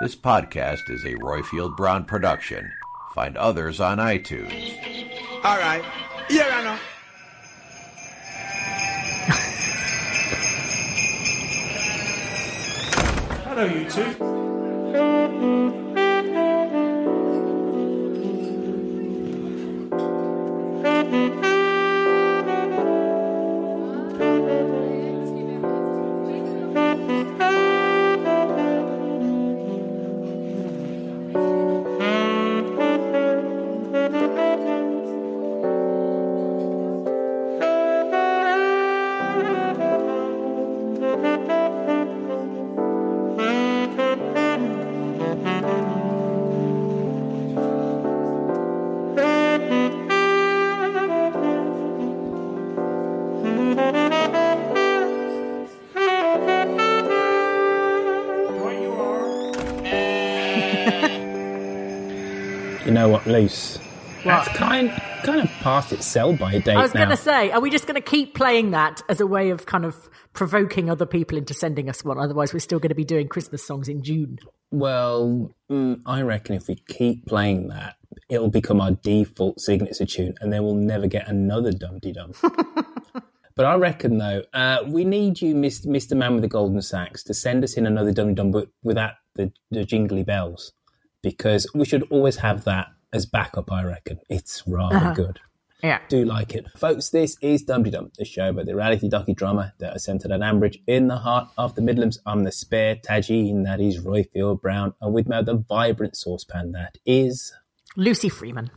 This podcast is a Roifield Brown production. Find others on iTunes. All right. Here I know. Hello, you two. Right You know what, That's kind kind of past its sell by date I was going to say, are we just going to keep playing that as a way of kind of provoking other people into sending us one? Otherwise, we're still going to be doing Christmas songs in June. Well, mm, I reckon if we keep playing that, it'll become our default signature tune, and then we'll never get another Dum Tee Dum. but I reckon though, uh, we need you, Mr. Mr. Man with the Golden Sacks, to send us in another Dum Tee Dum, but without the, the jingly bells, because we should always have that as backup. I reckon it's rather uh-huh. good. Yeah. do like it. Folks, this is Dum Tee Dum, the show about the reality docu drama that is centered at Ambridge in the heart of the Midlands. I'm the spare tagine, that is Roifield Brown, and with me the vibrant saucepan that is. Lucy Freeman.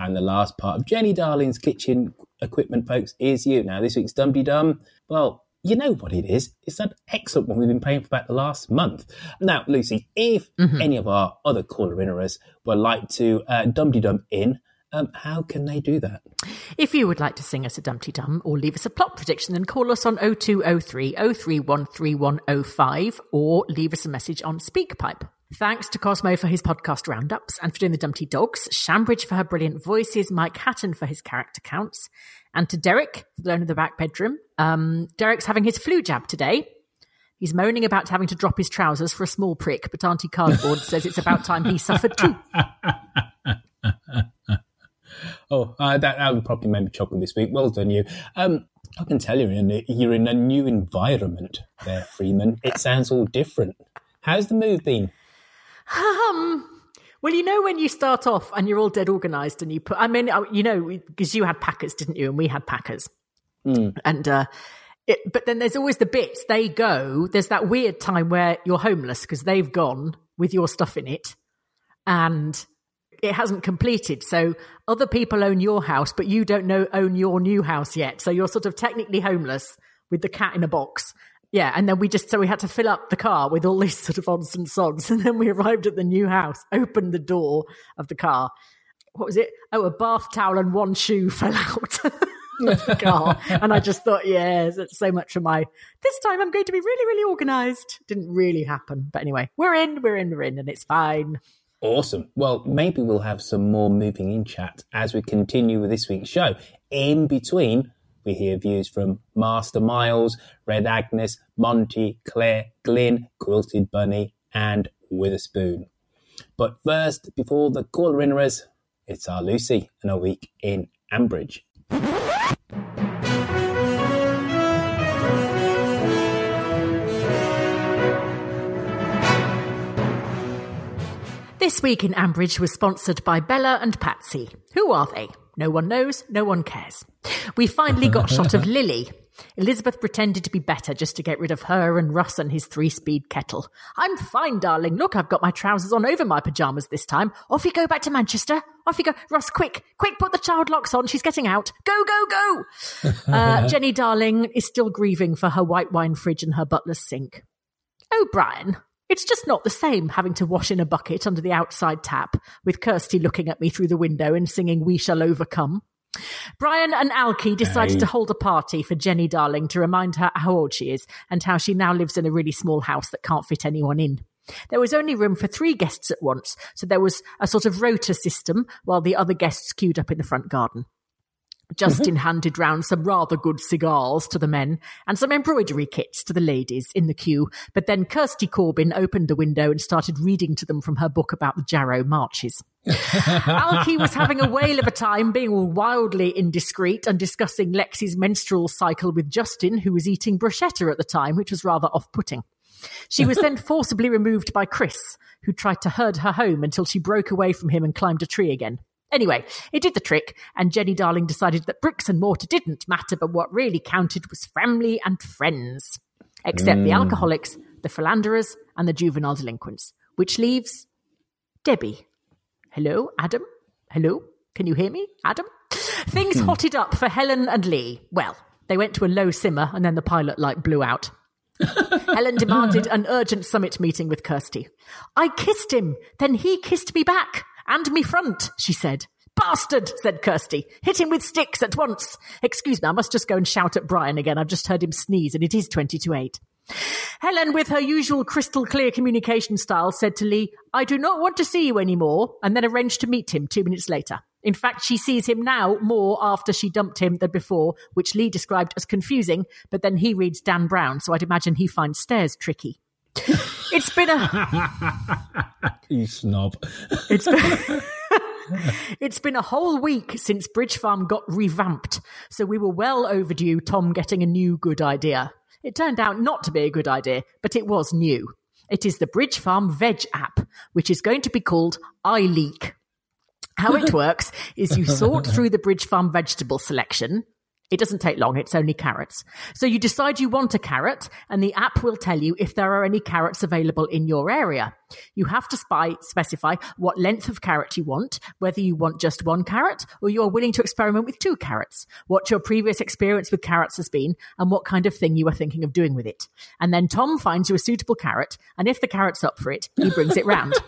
And the last part of Jenny Darling's kitchen equipment, folks, is you. Now, this week's Dum Tee Dum, well, you know what it is. It's that excellent one we've been playing for about the last month. Now, Lucy, if any of our other caller inners would like to uh, Dum Tee Dum in, um, how can they do that? If you would like to sing us a Dum Tee Dum or leave us a plot prediction, then call us on 0203 0313 or leave us a message on SpeakPipe. Thanks to Cosmo for his podcast roundups and for doing the Dumpty Dogs, Shambridge for her brilliant voices, Mike Hatton for his character counts, and to Derek for the loan of the back bedroom. Um, Derek's having his flu jab today. He's moaning about having to drop his trousers for a small prick, but Auntie Cardboard says it's about time he suffered too. Oh, uh, that, that would probably make me chuckle this week. Well done, you. Um, I can tell you're in a, you're in a new environment there, Freeman. It sounds all different. How's the move been? Um, well, you know when you start off and you're all dead organised and you put, I mean, you know, because you had Packers, didn't you? And we had Packers. And, uh, it, but then there's always the bits they go. There's that weird time where you're homeless because they've gone with your stuff in it and it hasn't completed. So other people own your house, but you don't know own your new house yet. So you're sort of technically homeless with the cat in a box. Yeah, and then we just so we had to fill up the car with all these sort of odds and sods, and then we arrived at the new house, opened the door of the car. What was it? Oh, a bath towel and one shoe fell out of the car, and I just thought, yes, it's so much for my. This time I'm going to be really, really organised. Didn't really happen, but anyway, we're in, we're in, we're in, and it's fine. Awesome. Well, maybe we'll have some more moving in chat as we continue with this week's show. In between, we hear views from Master Miles, Red Agnes, Monty, Claire, Glynn, Quilted Bunny, and Witherspoon. But first, before the caller inners, it's our Lucy and a week in Ambridge. This week in Ambridge was sponsored by Bella and Patsy. Who are they? No one knows, no one cares. We finally got shot of Lily. Elizabeth pretended to be better just to get rid of her and Russ and his three speed kettle. I'm fine, darling. Look, I've got my trousers on over my pyjamas this time. Off you go back to Manchester. Off you go. Russ, quick, quick, put the child locks on. She's getting out. Go, go, go. Uh, Jenny, darling, is still grieving for her white wine fridge and her butler's sink. Oh, Brian, it's just not the same having to wash in a bucket under the outside tap, with Kirsty looking at me through the window and singing We Shall Overcome. Brian and Alki decided Hey. to hold a party for Jenny Darling to remind her how old she is and how she now lives in a really small house that can't fit anyone in. There was only room for three guests at once, so there was a sort of rota system while the other guests queued up in the front garden. Justin mm-hmm. handed round some rather good cigars to the men and some embroidery kits to the ladies in the queue, but then Kirsty Corbyn opened the window and started reading to them from her book about the Jarrow Marches. Alki was having a whale of a time being wildly indiscreet and discussing Lexi's menstrual cycle with Justin, who was eating bruschetta at the time, which was rather off putting. She was then forcibly removed by Chris, who tried to herd her home until she broke away from him and climbed a tree again. Anyway, it did the trick, and Jenny Darling decided that bricks and mortar didn't matter, but what really counted was family and friends. Except the mm. alcoholics, the philanderers, and the juvenile delinquents, which leaves Debbie. Hello, Adam? Hello? Can you hear me, Adam? Things hotted up for Helen and Lee. Well, they went to a low simmer and then the pilot light blew out. Helen demanded an urgent summit meeting with Kirsty. I kissed him, then he kissed me back and me front, she said. Bastard, said Kirsty. Hit him with sticks at once. Excuse me, I must just go and shout at Brian again. I've just heard him sneeze and it is 20 to 8. Helen, with her usual crystal clear communication style, said to Lee, I do not want to see you anymore, and then arranged to meet him two minutes later. In fact, she sees him now more after she dumped him than before, which Lee described as confusing, but then he reads Dan Brown, so I'd imagine he finds stairs tricky. It's been a You snob. it's been, it's been a whole week since Bridge Farm got revamped, so we were well overdue Tom getting a new good idea. It turned out not to be a good idea, but it was new. It is the Bridge Farm Veg app, which is going to be called iLeak. How it works is you sort through the Bridge Farm vegetable selection. It doesn't take long, it's only carrots. So you decide you want a carrot, and the app will tell you if there are any carrots available in your area. You have to spy, specify what length of carrot you want, whether you want just one carrot or you are willing to experiment with two carrots, what your previous experience with carrots has been, and what kind of thing you are thinking of doing with it. And then Tom finds you a suitable carrot, and if the carrot's up for it, he brings it round.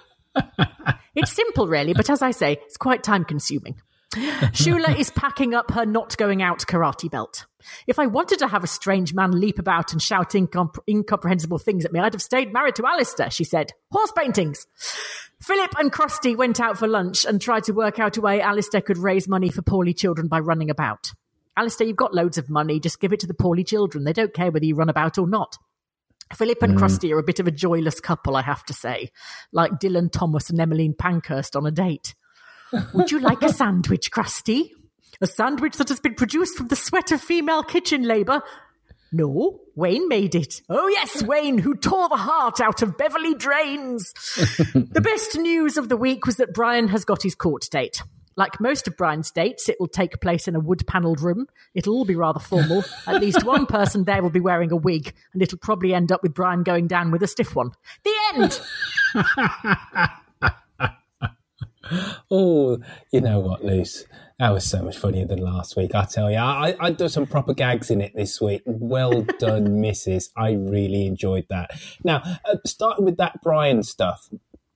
It's simple, really, but as I say, it's quite time consuming. Shula is packing up her not going out karate belt. If I wanted to have a strange man leap about and shout incom- incomprehensible things at me, I'd have stayed married to Alistair, she said. Horse paintings. Philip and Krusty went out for lunch and tried to work out a way Alistair could raise money for poorly children by running about. Alistair, you've got loads of money, just give it to the poorly children. They don't care whether you run about or not. Philip and mm. Krusty are a bit of a joyless couple, I have to say, like Dylan Thomas and Emmeline Pankhurst on a date. Would you like a sandwich, Krusty? A sandwich that has been produced from the sweat of female kitchen labour? No, Wayne made it. Oh, yes, Wayne, who tore the heart out of Beverly Drains. the best news of the week was that Brian has got his court date. Like most of Brian's dates, it will take place in a wood panelled room. It'll all be rather formal. At least one person there will be wearing a wig, and it'll probably end up with Brian going down with a stiff one. The end! Oh, you know what, Luce? That was so much funnier than last week. I tell you, I, I did some proper gags in it this week. Well done, Mrs. I really enjoyed that. Now, uh, starting with that Brian stuff.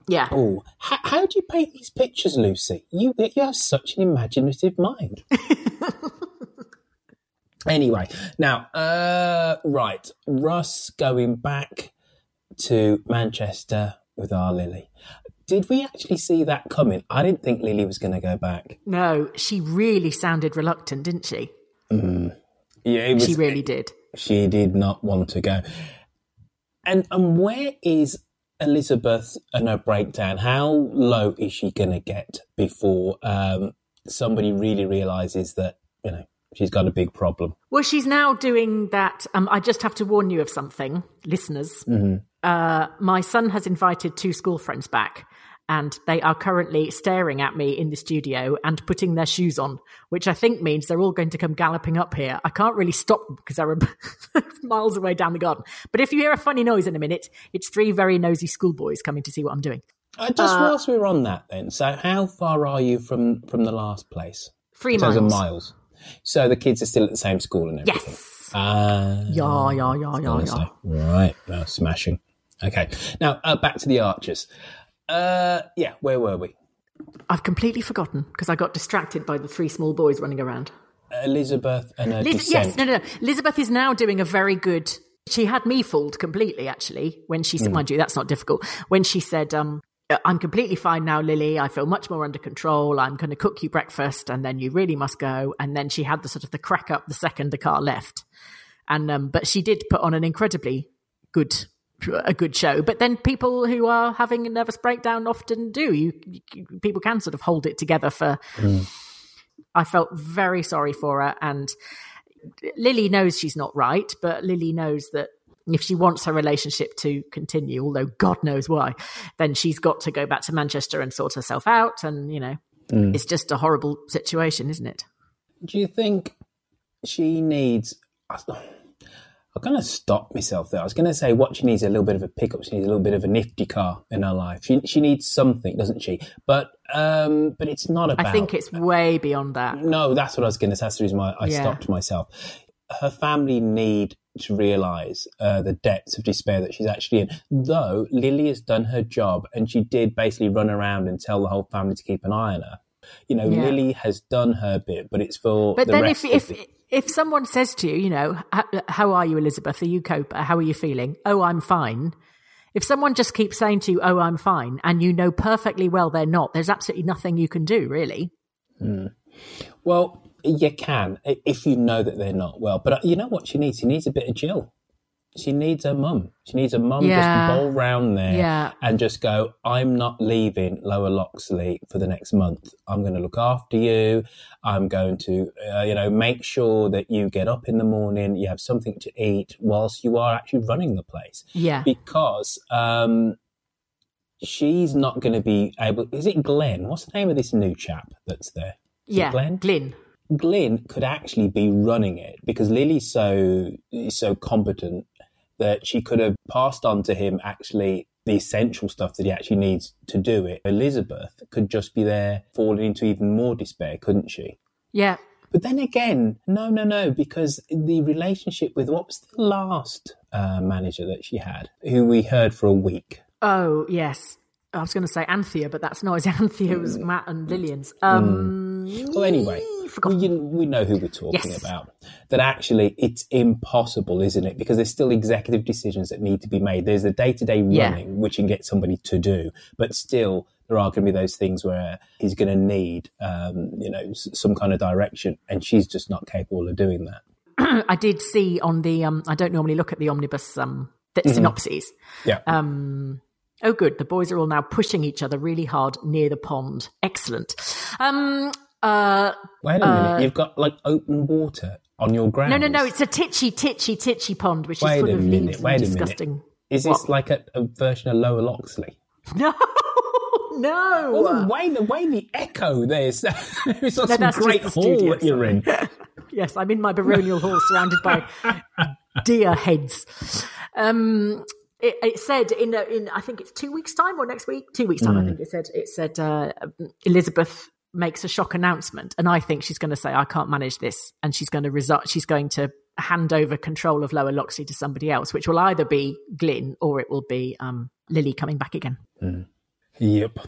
Yeah. Oh, how, how do you paint these pictures, Lucy? You you have such an imaginative mind. anyway, now, uh, right, Russ going back to Manchester with our Lily. Did we actually see that coming? I didn't think Lily was going to go back. No, she really sounded reluctant, didn't she? Yeah, it was, She really did. she did not want to go. And and where is Elizabeth and her breakdown? How low is she going to get before um, somebody really realizes that you know she's got a big problem? Well, she's now doing that. Um, I just have to warn you of something, listeners. Uh, my son has invited two school friends back, and they are currently staring at me in the studio and putting their shoes on, which I think means they're all going to come galloping up here. I can't really stop them because they're miles away down the garden. But if you hear a funny noise in a minute, it's three very nosy schoolboys coming to see what I'm doing. Uh, just whilst we're on that, then, so how far are you from from the last place? Three In terms miles. of miles. So the kids are still at the same school and everything. Yes. Ah, Yeah, yeah, yeah, yeah, honestly. yeah. Right, oh, smashing. Okay, now uh, back to the archers. Uh, yeah, where were we? I've completely forgotten because I got distracted by the three small boys running around. Elizabeth and her Liz- yes, no, no, no. Elizabeth is now doing a very good. She had me fooled completely, actually, when she said, mind you, that's not difficult. When she said, um, I'm completely fine now, Lily. I feel much more under control. I'm going to cook you breakfast and then you really must go. And then she had the sort of the crack up the second the car left. And, um, but she did put on an incredibly good, a good show. But then people who are having a nervous breakdown often do. You, you people can sort of hold it together for, mm. I felt very sorry for her. And Lily knows she's not right, but Lily knows that if she wants her relationship to continue, although God knows why, then she's got to go back to Manchester and sort herself out. And, you know, mm. it's just a horrible situation, isn't it? Do you think she needs? I'm of stopped myself there. I was going to say what she needs is a little bit of a pickup. She needs a little bit of a nifty car in her life. She she needs something, doesn't she? But um, but it's not about. I think it's way beyond that. No, that's what I was going to say. That's the reason why I Yeah. stopped myself. Her family need to realise uh, the depths of despair that she's actually in. Though Lily has done her job and she did basically run around and tell the whole family to keep an eye on her. You know, Yeah. Lily has done her bit, but it's for But the then rest if, if, the- if someone says to you, you know, how are you, Elizabeth? Are you Coper? How are you feeling? Oh, I'm fine. If someone just keeps saying to you, oh, I'm fine, and you know perfectly well they're not, there's absolutely nothing you can do, really. Well, you can if you know that they're not well. But uh, you know what she needs? She needs a bit of Jill. She needs her mum. She needs a mum Yeah. just to bowl round there Yeah. and just go, I'm not leaving Lower Loxley for the next month. I'm going to look after you. I'm going to, uh, you know, make sure that you get up in the morning, you have something to eat whilst you are actually running the place. Yeah. Because um, she's not going to be able. Is it Glenn? What's the name of this new chap that's there? Is yeah. Glenn? Glyn. Glyn could actually be running it because Lily's so so competent that she could have passed on to him actually the essential stuff that he actually needs to do it. Elizabeth could just be there falling into even more despair, couldn't she? Yeah. But then again, no, no, no, because the relationship with what was the last uh, manager that she had, who we heard for a week. Oh, yes. I was going to say Anthea, but that's not. Anthea It was Matt and Lilian's. Um, Well, anyway, forgotten. we, we know who we're talking Yes. about. That actually it's impossible, isn't it? Because there's still executive decisions that need to be made. There's the day to day Yeah. running, which you can get somebody to do, but still there are going to be those things where he's going to need, um, you know, s- some kind of direction, and she's just not capable of doing that. I did see on the. Um, I don't normally look at the omnibus um, the Mm-hmm. synopses. Yeah. Um, oh, good. The boys are all now pushing each other really hard near the pond. Excellent. Um, uh, Wait a minute, you've got like open water on your ground. no, no, no. It's a titchy, titchy, titchy pond, which Wait is full a of minute, leaves wait and a minute. disgusting. Is this What? like a, a version of Lower Loxley? No, no. Well, the way the way the echo there's there's some that's just great the hall studio, that you're in. Yes, I'm in my baronial hall surrounded by deer heads. Um, it, it said in, in I think it's two weeks' time or next week, two weeks' time. I think it said it said uh, Elizabeth makes a shock announcement, and I think she's going to say I can't manage this, and she's going to result. She's going to hand over control of Lower Loxley to somebody else, which will either be Glyn or it will be um, Lily coming back again. Yep,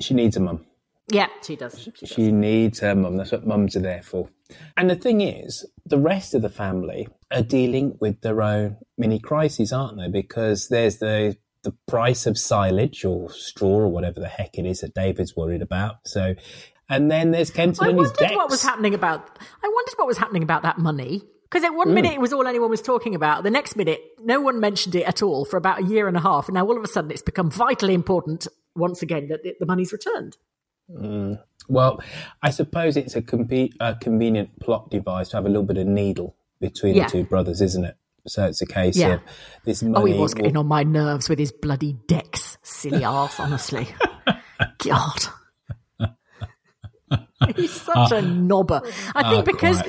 she needs a mum. Yeah, she does. She does. She needs her mum. That's what mums are there for. And the thing is, the rest of the family are dealing with their own mini crises, aren't they? Because there's the the price of silage or straw or whatever the heck it is that David's worried about. So, and then there's Kenton I and his wondered what was happening about. I wondered what was happening about that money. Because at one hmm. minute it was all anyone was talking about, the next minute no one mentioned it at all for about a year and a half, and now all of a sudden it's become vitally important once again that the, the money's returned. Hmm. Well, I suppose it's a, compe- a convenient plot device to have a little bit of needle between Yeah. the two brothers, isn't it? So it's a case Yeah. of this money. Oh, he was will- getting on my nerves with his bloody decks, silly arse, honestly. God. He's such a knobber. I think I because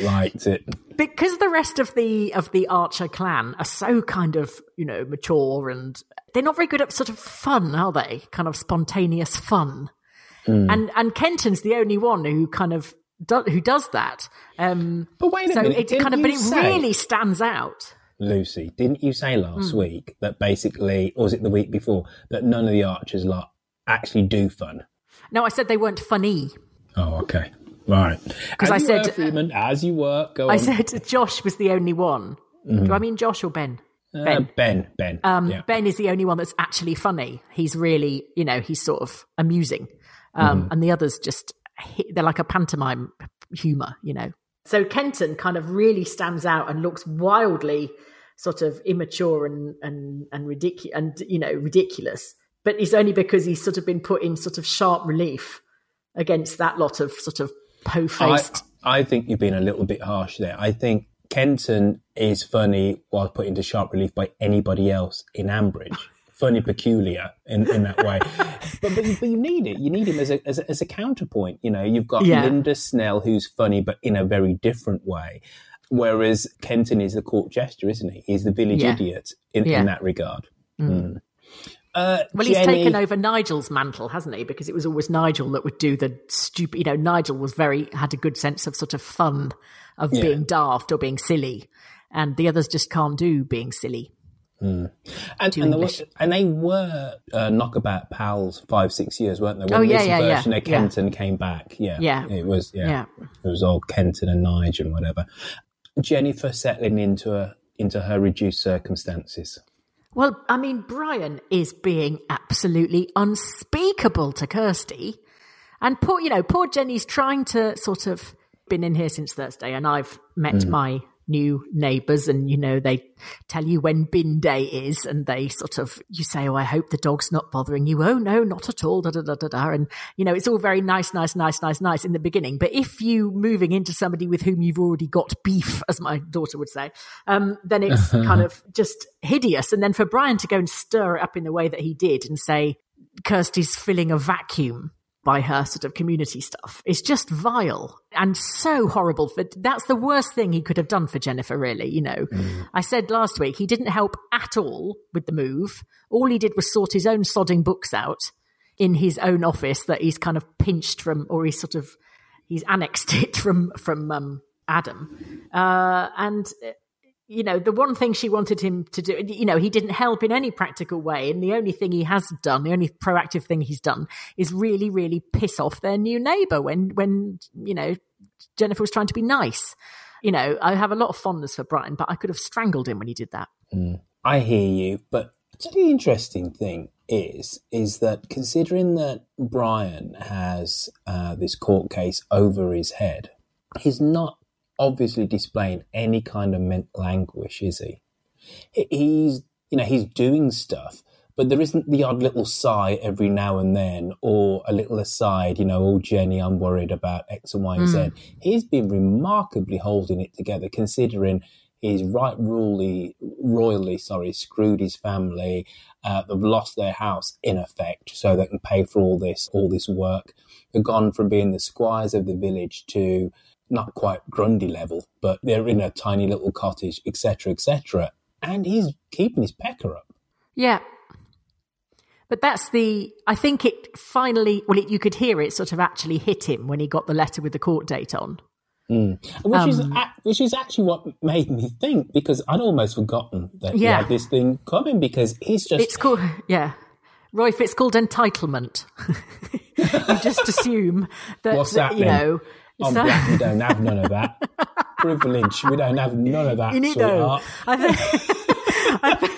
because the rest of the of the Archer clan are so kind of you know mature and they're not very good at sort of fun, are they? Kind of spontaneous fun. Hmm. And and Kenton's the only one who kind of do, who does that. Um, But wait a so minute, it kind of but it say- really stands out. Lucy, didn't you say last Hmm. week that basically, or was it the week before, that none of the archers lot actually do fun? No, I said they weren't funny. Oh, okay. Right. 'Cause Because I said- were, Freeman, as you were, go I on. said Josh was the only one. Do I mean Josh or Ben? Uh, Ben. Ben, Ben. Um, yeah. Ben is the only one that's actually funny. He's really, you know, he's sort of amusing. Um, Mm-hmm. And the others just, they're like a pantomime humor, you know. So Kenton kind of really stands out and looks wildly sort of immature and, and, and ridiculous, and, you know, ridiculous. But it's only because he's sort of been put in sort of sharp relief against that lot of sort of po I, faced. I think you've been a little bit harsh there. I think Kenton is funny while put into sharp relief by anybody else in Ambridge. Funny peculiar in, in that way. but, but, you, but you need it. You need him as a, as a, as a counterpoint. You know, you've got Yeah. Linda Snell, who's funny, but in a very different way. Whereas Kenton is the court jester, isn't he? He's the village Yeah. idiot in, Yeah. in that regard. Mm. Uh, Well, he's taken over Nigel's mantle, hasn't he? Because it was always Nigel that would do the stupid. You know, Nigel was very had a good sense of sort of fun, of Yeah. being daft or being silly, and the others just can't do being silly. And, and, English. was- and they were uh, knockabout pals five, six years, weren't they? When Oh, yeah, this yeah, yeah, version of yeah. Kenton came back. Yeah. Yeah. It was, yeah. Yeah. It was all Kenton and Nigel and whatever. Jennifer settling into a, into her reduced circumstances. Well, I mean, Brian is being absolutely unspeakable to Kirsty, and poor, you know, poor Jenny's trying to sort of been in here since Thursday, and I've met my new neighbours, and you know, they tell you when bin day is, and they sort of you say, "Oh, I hope the dog's not bothering you." Oh no, not at all. Da da da da da. And you know, it's all very nice, nice, nice, nice, nice in the beginning. But if you moving into somebody with whom you've already got beef, as my daughter would say, um, then it's kind of just hideous. And then for Brian to go and stir it up in the way that he did and say Kirsty's filling a vacuum by her sort of community stuff is just vile and so horrible. For that's the worst thing he could have done for Jennifer. Really, you know. I said last week he didn't help at all with the move. All he did was sort his own sodding books out in his own office that he's kind of pinched from, or he's sort of he's annexed it from from um, Adam, uh, and uh, you know the one thing she wanted him to do. You know he didn't help in any practical way, and the only thing he has done, the only proactive thing he's done, is really really piss off their new neighbour when when you know Jennifer was trying to be nice. You know, I have a lot of fondness for Brian, but I could have strangled him when he did that. I hear you, but the interesting thing is is that considering that Brian has uh, this court case over his head, he's not obviously displaying any kind of mental anguish, is he? He- He's you know he's doing stuff, but there isn't the odd little sigh every now and then, or a little aside, you know, oh Jenny, I'm worried about X and Y and Z. He's been remarkably holding it together, considering he's right royally, royally, sorry, screwed his family. Uh, they've lost their house in effect, so they can pay for all this, all this work. They've gone from being the squires of the village to not quite Grundy level, but they're in a tiny little cottage, etc., etc. And he's keeping his pecker up. Yeah. But that's the. I think it finally. Well, it, you could hear it sort of actually hit him when he got the letter with the court date on. Mm. Which is um, which is actually what made me think because I'd almost forgotten that he Yeah. had this thing coming because he's just It's called. Yeah. Roy, if it's called entitlement, you just assume that, that you then? know. On so- black. We don't have none of that privilege. We don't have none of that. you need. I think, I think,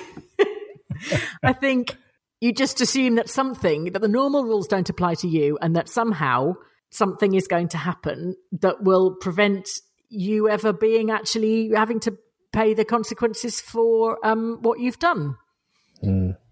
I think you just assume that something that the normal rules don't apply to you, and that somehow something is going to happen that will prevent you ever being actually having to pay the consequences for um, what you've done.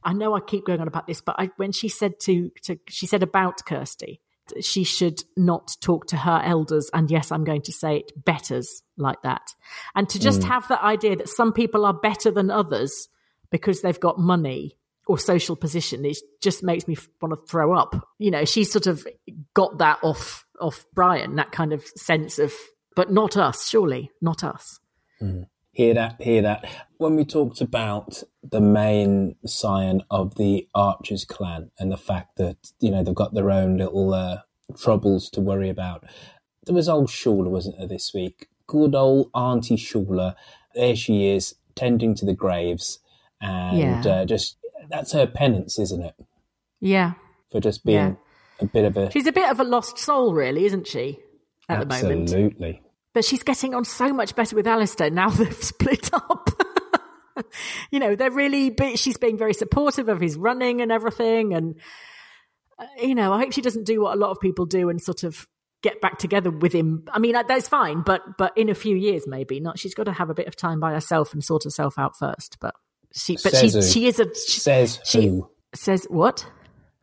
I know I keep going on about this, but I, when she said to, to she said about Kirsty, she should not talk to her elders, and yes, I'm going to say it, betters like that, and to just mm. have the idea that some people are better than others because they've got money or social position. It just makes me want to throw up. You know, she sort of got that off off Brian, that kind of sense of, but not us, surely, not us. Mm. Hear that, hear that. When we talked about the main scion of the Archers clan and the fact that, you know, they've got their own little uh, troubles to worry about, there was old Shula, wasn't there, this week? Good old Auntie Shula. There she is, tending to the graves. And Yeah. uh, just, that's her penance, isn't it? Yeah. For just being Yeah. a bit of a. She's a bit of a lost soul, really, isn't she? At the moment. Absolutely. But she's getting on so much better with Alistair now they've split up. you know, they're really, be- she's being very supportive of his running and everything. And, uh, you know, I hope she doesn't do what a lot of people do and sort of get back together with him. I mean, that's fine, but, but in a few years, maybe not. She's got to have a bit of time by herself and sort herself out first. But she, but she, who? she is a, she, Says she who? says what?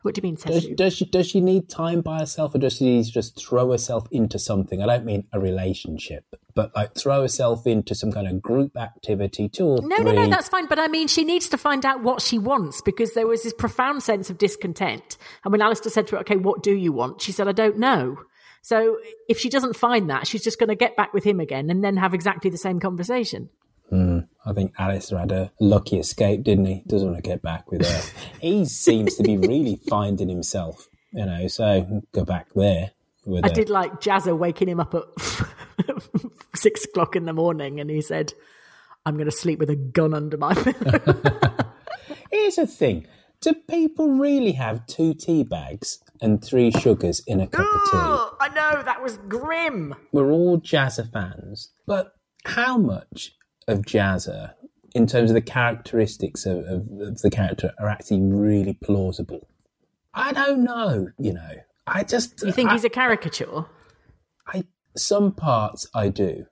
What do you mean? Does, does she does she need time by herself, or does she need to just throw herself into something? I don't mean a relationship, but like throw herself into some kind of group activity, two or No, three. no, no, that's fine. But I mean, she needs to find out what she wants because there was this profound sense of discontent. And when Alistair said to her, okay, what do you want? She said, I don't know. So if she doesn't find that, she's just going to get back with him again and then have exactly the same conversation. Hmm. I think Alistair had a lucky escape, didn't he? Doesn't want to get back with her. he seems to be really finding himself, you know. So go back there with I her. did like Jazza waking him up at six o'clock in the morning and he said, I'm going to sleep with a gun under my pillow. Here's the thing: Do people really have two tea bags and three sugars in a cup of tea? Oh, I know, that was grim. we're all Jazza fans, but how much of Jazza, in terms of the characteristics of, of, of the character, are actually really plausible? I don't know. You know, I just You think I, he's a caricature? I some parts I do.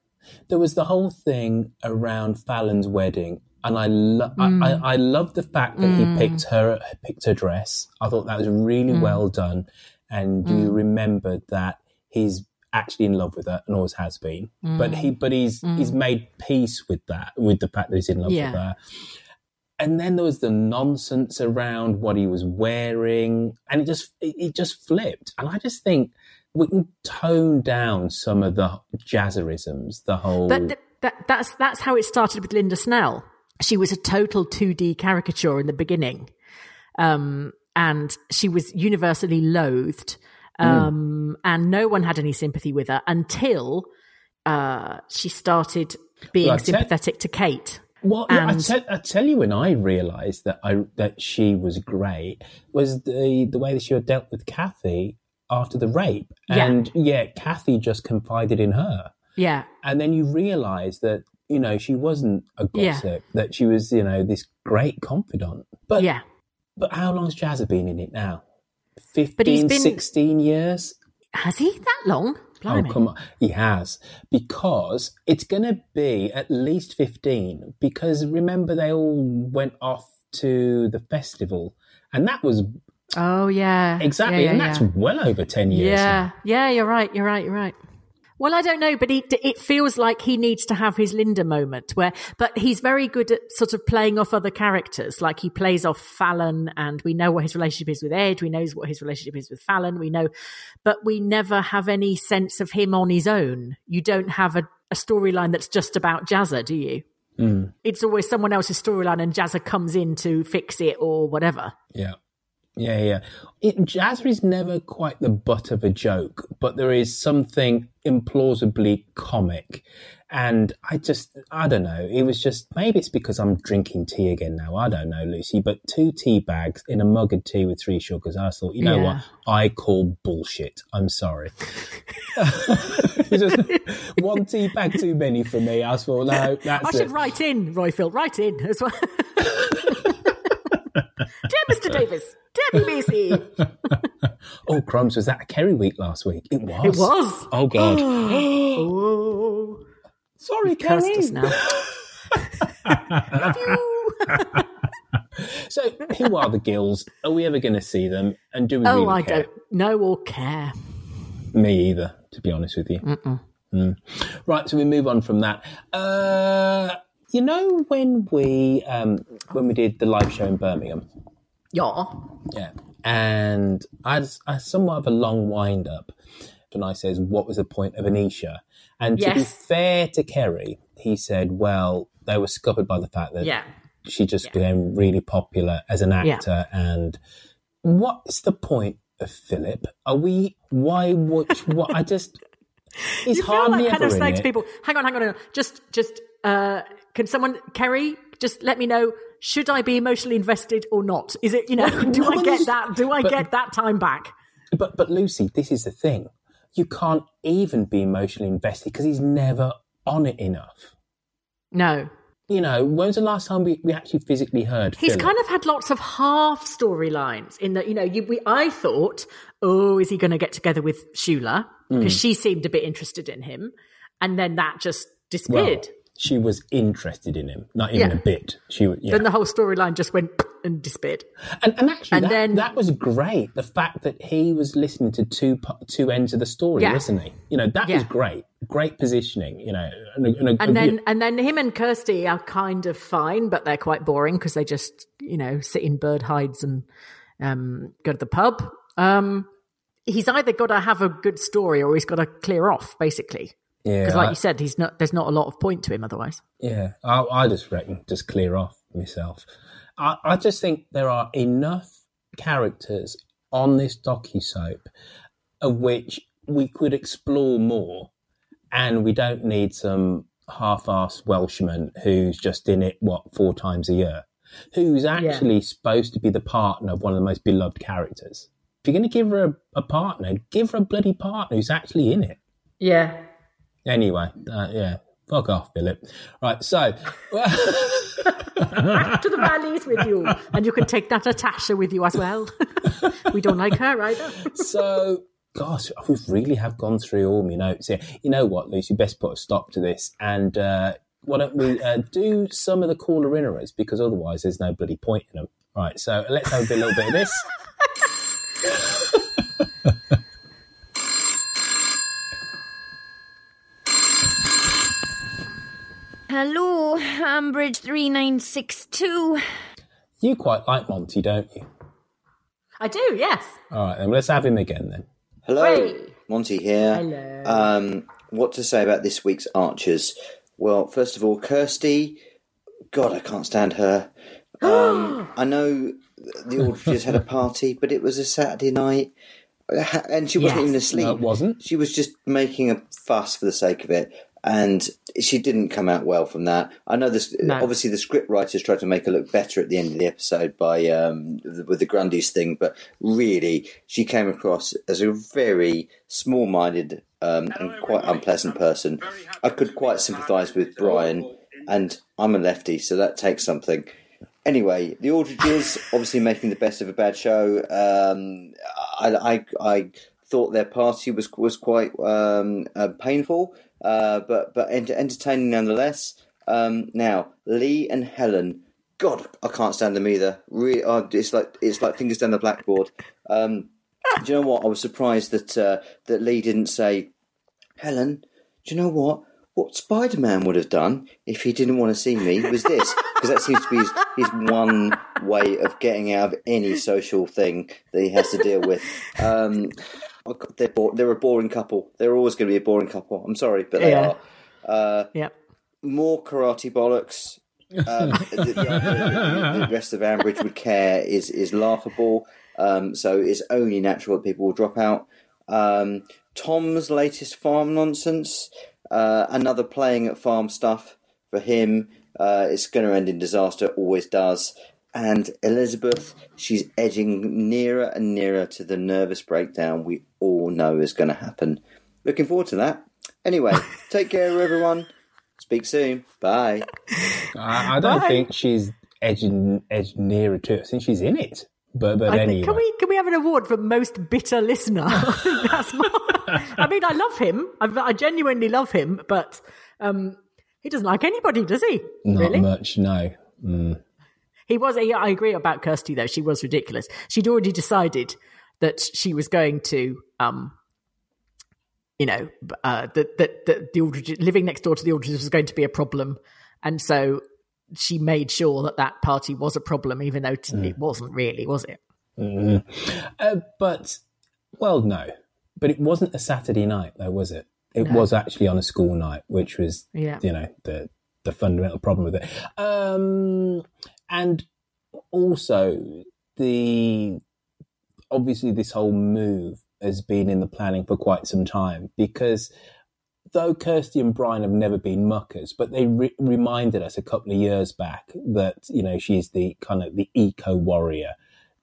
There was the whole thing around Fallon's wedding, and I love I, I, mm. I love the fact that he mm. picked her picked her dress. I thought that was really mm. well done, and do you remembered that he's actually in love with her and always has been. But he but he's he's made peace with that with the fact that he's in love Yeah. with her. And then there was the nonsense around what he was wearing, and it just it, it just flipped. And I just think we can tone down some of the jazzerisms, the whole. But th- that, that's that's how it started with Linda Snell. She was a total 2D caricature in the beginning, um, and she was universally loathed, um, and no one had any sympathy with her until uh, she started being Well, sympathetic to Kate. Well, yeah, I, And- tell, I tell you, when I realised that I that she was great was the the way that she had dealt with Kathy after the rape, and yeah, Kathy just confided in her, Yeah, and then you realise that you know she wasn't a Yeah. gossip, that she was you know this great confidant. But yeah. but how long's Jazza been in it now? 15, But he's been- 16 years. Has he that long? Oh, Blimey. Oh, come on. He has. Because it's going to be at least 15. Because remember, they all went off to the festival. And that was Oh yeah, exactly, Yeah, and that's yeah. well over 10 years. Yeah, now. yeah, you're right. You're right. You're right. Well, I don't know, but it it feels like he needs to have his Linda moment where, but he's very good at sort of playing off other characters. Like he plays off Fallon, and we know what his relationship is with Ed. We knows what his relationship is with Fallon. We know, but we never have any sense of him on his own. You don't have a, a storyline that's just about Jazza, do you? Hmm. It's always someone else's storyline, and Jazza comes in to fix it or whatever. Yeah. Yeah, yeah. It, Jazza is never quite the butt of a joke, but there is something implausibly comic. And I just, I don't know. It was just, maybe it's because I'm drinking tea again now. I don't know, Lucy, but two tea bags in a mug of tea with three sugars. I thought, you know Yeah. what? I call bullshit. I'm sorry. Just one tea bag too many for me. I thought, no, that's I it. should write in, Roifield, write in as well. Dear Mr. Davies, dear BBC. Oh, crumbs, was that a Keri week last week? It was. It was. Oh, God. Oh, Sorry, cursed Keri. us now. Love you. So, who are the Gills? Are we ever going to see them? And do we Oh, really I care? don't know or care. Me either, to be honest with you. Mm. Right, so we move on from that. Uh, you know when we um, when we did the live show in Birmingham, Yeah. Yeah. And I had, I had somewhat of a long wind up. And I says, What was the point of Anisha? And to be fair to Keri, he said, Well, they were scuppered by the fact that Yeah. she just became really popular as an Yeah. actor. And what's the point of Philip? Are we, why, what, what I just, he's You feel hardly like kind of in saying it. to people, hang on, hang on, hang on. Just, just, uh, can someone, Keri, just let me know, should I be emotionally invested or not? Is it, you know, do no I get that? Do I but- get that time back? But but Lucy, this is the thing. You can't even be emotionally invested because he's never on it enough. No. You know, when's the last time we, we actually physically heard? He's Philip? kind of had lots of half storylines in that, you know, you, we, I thought, oh, is he going to get together with Shula? Because hmm. she seemed a bit interested in him. And then that just disappeared. well, she was interested in him, not even Yeah. a bit. She yeah. Then the whole storyline just went and disappeared. and, and actually, and that, then- that was great. The fact that he was listening to two two ends of the story, Yeah. wasn't he? You know, that Yeah. was great. Great positioning. You know, and, a- and, a- And then, and then him and Kirsty are kind of fine, but they're quite boring because they just, you know, sit in bird hides and um, go to the pub. Um, he's either got to have a good story or he's got to clear off, basically. Yeah, Because, like I- you said, he's not. There's not a lot of point to him otherwise. Yeah, I, I just reckon just clear off myself. I, I just think there are enough characters on this docu soap of which we could explore more, and we don't need some half-assed Welshman who's just in it what four times a year, who's actually supposed to be the partner of one of the most beloved characters. If you're going to give her a, a partner, give her a bloody partner who's actually in it. Yeah. Anyway, uh, yeah, fuck off, Philip. Right, so. Back to the valleys with you, and you can take that Natasha with you as well. we don't like her either. so, gosh, we really have gone through all my notes here. You know what, Lucy? Best put a stop to this, and uh, why don't we uh, do some of the caller inners because otherwise there's no bloody point in them. Right, so let's have a little bit of this. Hello, Ambridge 3962. You quite like Monty, don't you? I do, yes. All right, then let's have him again then. Hello, Hey. Monty here. Hello. Um, what to say about this week's Archers? Well, first of all, Kirsty. God, I can't stand her. Um, I know the Aldridges had a party, but it was a Saturday night, and she wasn't Yes. even asleep. No, it wasn't. She was just making a fuss for the sake of it, and she didn't come out well from that. I know this. No. Obviously, the script writers tried to make her look better at the end of the episode by um, with the Grundys thing, but really, she came across as a very small-minded um, and quite unpleasant person. I could quite sympathise with Brian, and I'm a lefty, so that takes something. Anyway, the Aldridges obviously making the best of a bad show. Um, I, I, I thought their party was was quite um, uh, painful, uh, but but ent- entertaining nonetheless. Um, now, Lee and Helen, God, I can't stand them either. Really, oh, it's like it's like fingers down the blackboard. Um, do you know what? I was surprised that uh, that Lee didn't say, Helen. Do you know what? What Spider Man would have done if he didn't want to see me was this, because that seems to be his, his one way of getting out of any social thing that he has to deal with. Um, oh God, they're, bo- they're a boring couple. They're always going to be a boring couple. I'm sorry, but they Yeah. are. Uh, Yep. more karate bollocks. Um, the, the, the- the rest of Ambridge would care is is laughable. Um, so it's only natural that people will drop out. Um, Tom's latest farm nonsense, uh, another playing at farm stuff for him. Uh, it's going to end in disaster, always does. And Elizabeth, she's edging nearer and nearer to the nervous breakdown we all know is going to happen. Looking forward to that. Anyway, take care, everyone. Speak soon. Bye. I, I don't Bye. think she's edging edged nearer to it. I think she's in it. But but anyway, think, can we can we have an award for most bitter listener? I think that's more. I mean, I love him. I, I genuinely love him, but um, he doesn't like anybody, does he? not really? much. No. Mm. He was. Yeah, I agree about Kirsty though. She was ridiculous. She'd already decided that she was going to, um, you know, uh, that that that the Aldridge living next door to the Aldridges was going to be a problem, and so she made sure that that party was a problem, even though t- it wasn't really, was it? Mm. Uh, but, well, no. But it wasn't a Saturday night, though, was it? It No. was actually on a school night, which was, Yeah. you know, the the fundamental problem with it. Um, and also the obviously this whole move has been in the planning for quite some time because though Kirsty and Brian have never been muckers, but they re- reminded us a couple of years back that you know she's the kind of the eco warrior,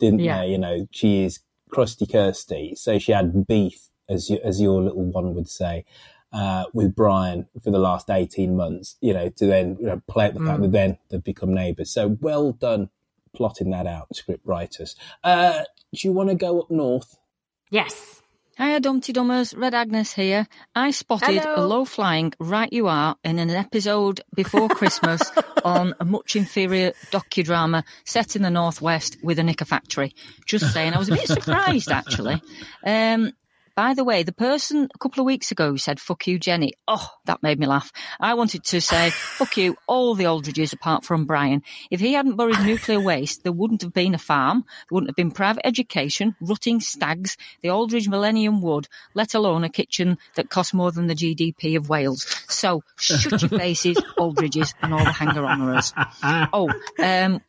didn't Yeah. they? You know she is crusty Kirsty, so she had beef, as you, as your little one would say. Uh, with Brian for the last 18 months, you know, to then you know, play at the fact that then they've become neighbours. So well done plotting that out, script writers. Uh, do you want to go up north? Yes. Hiya, Dum Tee Dummers. Red Agnes here. I spotted Hello. a low flying Right You Are in an episode before Christmas on a much inferior docudrama set in the Northwest with a knicker factory. Just saying, I was a bit surprised actually. Um, by the way, the person a couple of weeks ago who said, fuck you, Jenny. Oh, that made me laugh. I wanted to say, fuck you, all the Aldridges apart from Brian. If he hadn't buried nuclear waste, there wouldn't have been a farm, there wouldn't have been private education, rutting stags, the Aldridge Millennium Wood, let alone a kitchen that cost more than the GDP of Wales. So, shut your faces, Aldridges, and all the hanger-oners. Oh, um,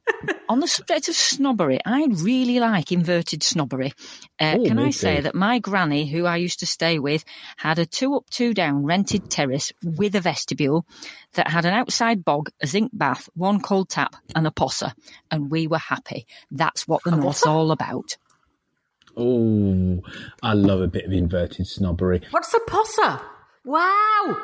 on the subject of snobbery, I really like inverted snobbery. Uh, Oh, can I say too. that my granny, who I used to stay with, had a two up, two down rented terrace with a vestibule that had an outside bog, a zinc bath, one cold tap, and a posser, and we were happy. That's what the North's all about. Oh, I love a bit of inverted snobbery. What's a posser? Wow.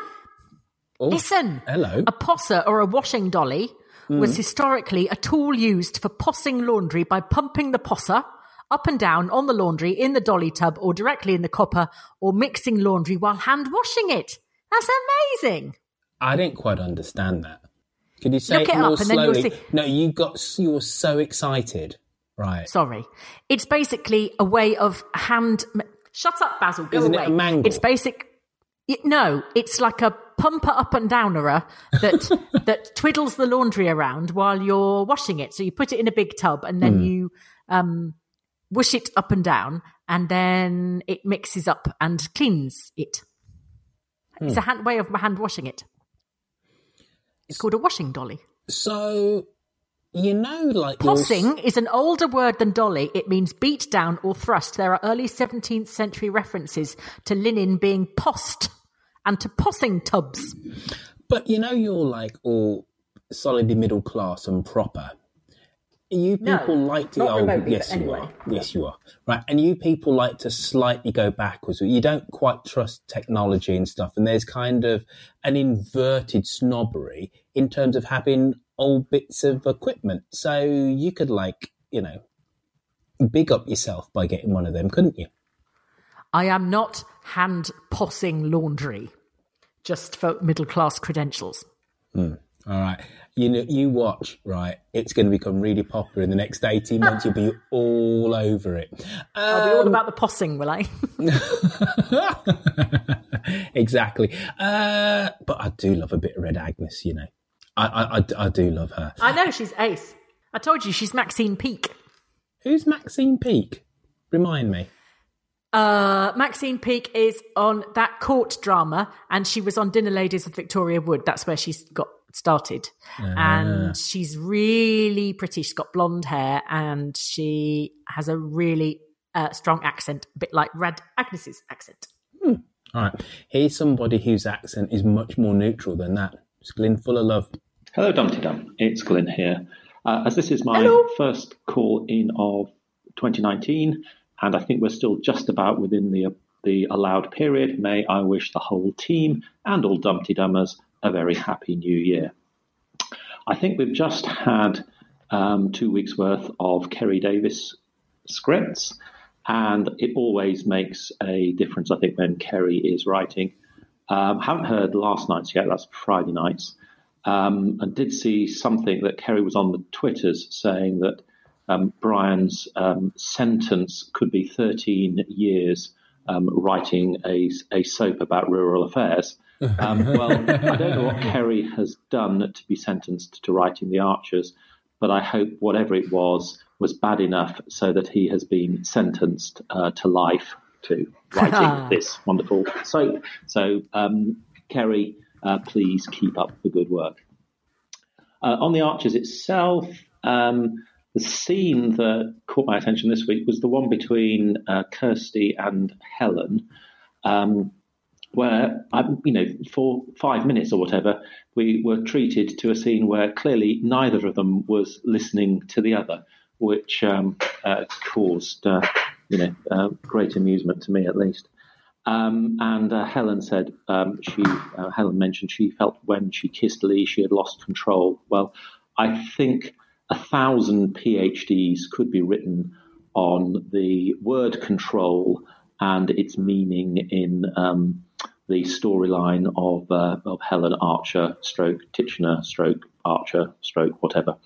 Oh, Listen. hello. A posser or a washing dolly was hmm. historically a tool used for possing laundry by pumping the posser up and down on the laundry in the dolly tub or directly in the copper or mixing laundry while hand washing it. That's amazing. I didn't quite understand that. Could you say Look it it more up and then you'll slowly? see. No, you got you were so excited, right? Sorry. It's basically a way of hand. Shut up, Basil. Go Isn't it a mangle? It's basic. it- no, it's like a pumper up and downerer that that twiddles the laundry around while you're washing it. So you put it in a big tub and then you um, whoosh it up and down, and then it mixes up and cleans it. It's Hmm. a hand, way of hand washing it. It's called a washing dolly. So you know, like Possing is an older word than dolly. It means beat down or thrust. There are early 17th century references to linen being possed and to possing tubs. But you know, you're like all solidly middle class and proper. You No, people like to not oh, remotely, yes, but you anyway. are. Yes, you are. Right, and you people like to slightly go backwards. You don't quite trust technology and stuff. And there's kind of an inverted snobbery in terms of having old bits of equipment. So you could like, you know, big up yourself by getting one of them, couldn't you? I am not hand possing laundry, just for middle class credentials. Hmm. All right. You know, you watch, right? It's going to become really popular in the next 18 months. You'll be all over it. I'll be Um, all about the possing, will I? exactly. Uh, but I do love a bit of Red Agnes, you know. I, I, I, I do love her. I know she's ace. I told you she's Maxine Peake. Who's Maxine Peake? Remind me. Uh, Maxine Peake is on that court drama, and she was on Dinner Ladies with Victoria Wood. That's where she's got started, and she's really pretty. She's got blonde hair, and she has a really uh, strong accent, a bit like Red Agnes's accent. All right. Here's somebody whose accent is much more neutral than that. It's Glyn full of love. Hello, Dum Tee Dum. It's Glenn here. Uh, as this is my Hello. first call in of 2019, and I think we're still just about within the the allowed period, may I wish the whole team and all Dum Tee Dummers a very happy new year. I think we've just had um, two weeks worth of Keri Davies scripts, and it always makes a difference, I think, when Keri is writing. Um, haven't heard last night's yet, that's Friday nights um, and did see something that Keri was on the Twitters saying that um, Brian's um, sentence could be 13 years um, writing a, a soap about rural affairs. Um, well, I don't know what Keri has done to be sentenced to writing The Archers, but I hope whatever it was was bad enough so that he has been sentenced uh, to life to writing this wonderful soap. So, um, Keri, uh, please keep up the good work. Uh, on The Archers itself, um, the scene that caught my attention this week was the one between uh, Kirsty and Helen. Um, where you know for five minutes or whatever we were treated to a scene where clearly neither of them was listening to the other, which um, uh, caused uh, you know uh, great amusement to me at least. Um, and uh, Helen said um, she uh, Helen mentioned she felt when she kissed Lee she had lost control. Well, I think a thousand PhDs could be written on the word control and its meaning in um, the storyline of uh, of Helen Archer, stroke Titchener, stroke Archer, stroke whatever.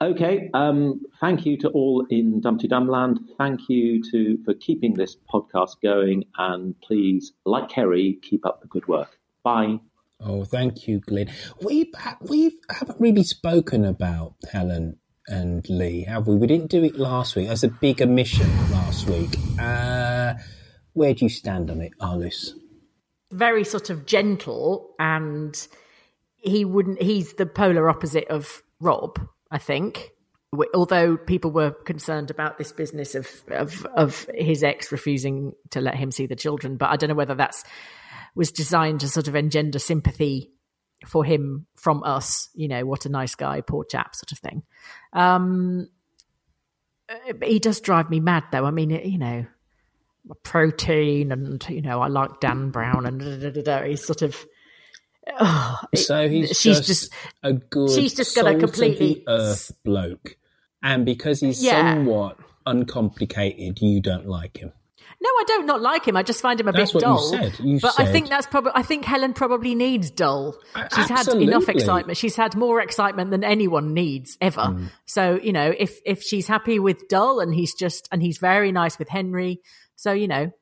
Okay, um, thank you to all in Dum Tee Dumland. Thank you to for keeping this podcast going, and please, like Keri, keep up the good work. Bye. Oh, thank you, Glenn. We we haven't really spoken about Helen and Lee, have we? We didn't do it last week. That's a big omission last week. Uh, where do you stand on it, Arliss? Very sort of gentle, and he wouldn't. He's the polar opposite of Rob, I think. Although people were concerned about this business of of of his ex refusing to let him see the children, but I don't know whether that's was designed to sort of engender sympathy for him from us. You know, what a nice guy, poor chap, sort of thing. Um, he does drive me mad, though. I mean, you know, protein, and you know, I like Dan Brown, and da, da, da, he's sort of. Oh, so he's she's just, just, a good, she's just got a completely earth bloke, and because he's yeah. somewhat uncomplicated, you don't like him. No, I don't not like him. I just find him a that's bit dull. You said. You but said. I think that's probably. I think Helen probably needs dull. She's Absolutely. had enough excitement. She's had more excitement than anyone needs ever. Mm. So you know, if if she's happy with dull and he's just and he's very nice with Henry. So you know,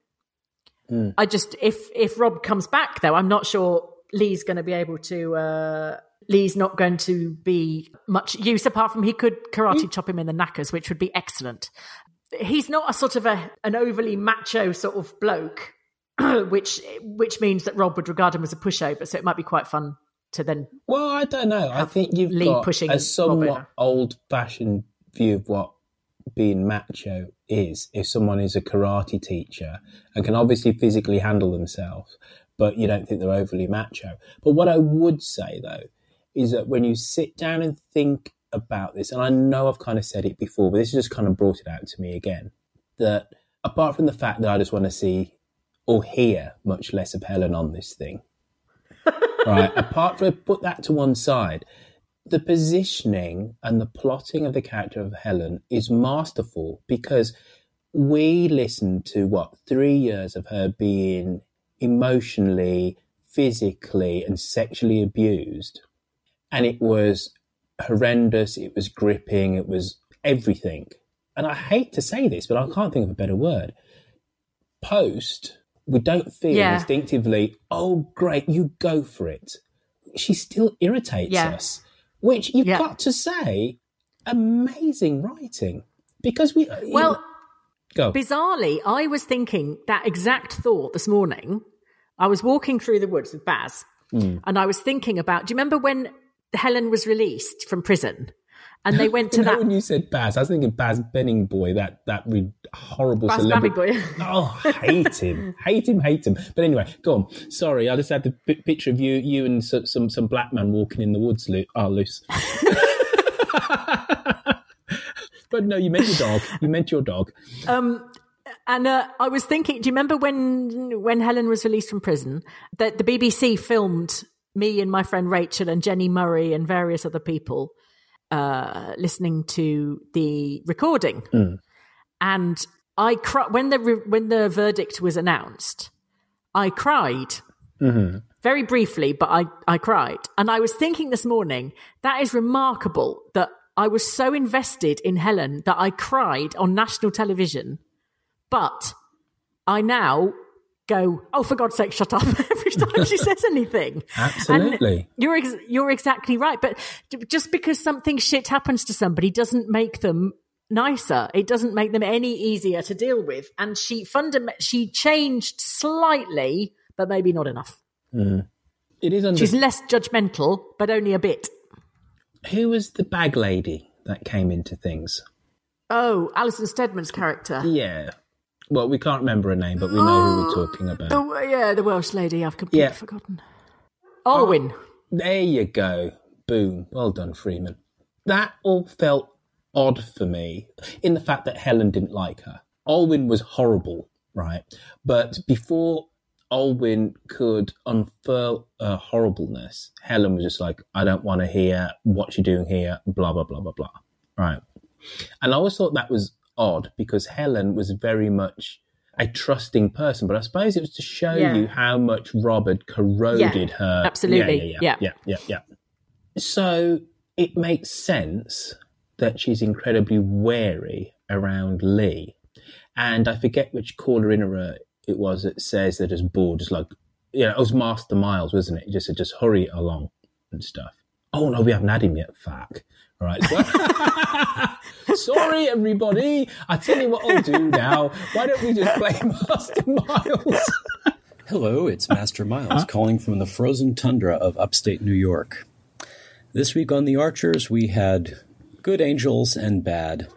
mm. I just if if Rob comes back though, I'm not sure Lee's going to be able to. Uh, Lee's not going to be much use apart from he could karate chop him in the knackers, which would be excellent he's not a sort of a an overly macho sort of bloke, which which means that Rob would regard him as a pushover. So it might be quite fun to then. Well, I don't know. I think you've Lee got pushing a somewhat old-fashioned view of what being macho is. If someone is a karate teacher and can obviously physically handle themselves, but you don't think they're overly macho. But what I would say though is that when you sit down and think about this, and I know I've kind of said it before, but this has just kind of brought it out to me again. That apart from the fact that I just want to see or hear much less of Helen on this thing, right? Apart from put that to one side, the positioning and the plotting of the character of Helen is masterful because we listened to what three years of her being emotionally, physically, and sexually abused. And it was horrendous. It was gripping. It was everything. And I hate to say this, but I can't think of a better word. Post, we don't feel yeah. instinctively, oh, great, you go for it. She still irritates yeah. us, which you've yeah. got to say, amazing writing. Because we. Well, go. bizarrely, I was thinking that exact thought this morning. I was walking through the woods with Baz, mm. and I was thinking about. Do you remember when Helen was released from prison. And they went to that. When you said Baz, I was thinking Baz Bamigboye, that that horrible Baz celebrity. Boy. oh, hate him, hate him, hate him. But anyway, go on. Sorry, I just had the p- picture of you, you and some some, some black man walking in the woods. Lo- oh, loose. but no, you meant your dog. You meant your dog. Um, and uh, I was thinking, do you remember when when Helen was released from prison that the BBC filmed me and my friend Rachel and Jenni Murray and various other people uh, listening to the recording. Mm. And I cr- when the re- when the verdict was announced, I cried. Mm-hmm. Very briefly, but I, I cried. And I was thinking this morning, that is remarkable that I was so invested in Helen that I cried on national television. But I now go, "Oh, for God's sake, shut up!" every time she says anything. Absolutely. And you're ex- you're exactly right. But just because something shit happens to somebody doesn't make them nicer. It doesn't make them any easier to deal with. And she fundament she changed slightly, but maybe not enough. Mm. It is. Under- She's less judgmental, but only a bit. Who was the bag lady that came into things? Oh, Alison Steadman's character. Yeah. Well, we can't remember her name, but we know who we're oh, talking about. Oh, yeah, the Welsh lady. I've completely Yeah. forgotten. Olwyn. Oh, there you go. Boom. Well done, Freeman. That all felt odd for me in the fact that Helen didn't like her. Olwyn was horrible, right? But before Olwyn could unfurl her horribleness, Helen was just like, I don't want to hear what you're doing here, blah, blah, blah, blah, blah. Right. And I always thought that was odd because Helen was very much a trusting person, but I suppose it was to show Yeah. you how much Rob had corroded Yeah, her. absolutely. Yeah, Yeah. yeah, yeah. So it makes sense that she's incredibly wary around Lee. And I forget which caller in it was that says that as bored, just like, you know, it was Master Miles, wasn't it? Just said, just hurry along and stuff. Oh, no, we haven't had him yet, fuck. All right. So, sorry, everybody. I tell you what I'll do now. Why don't we just play Master Miles? Hello, it's Master Miles calling from the frozen tundra of upstate New York. This week on The Archers, we had good angels and bad.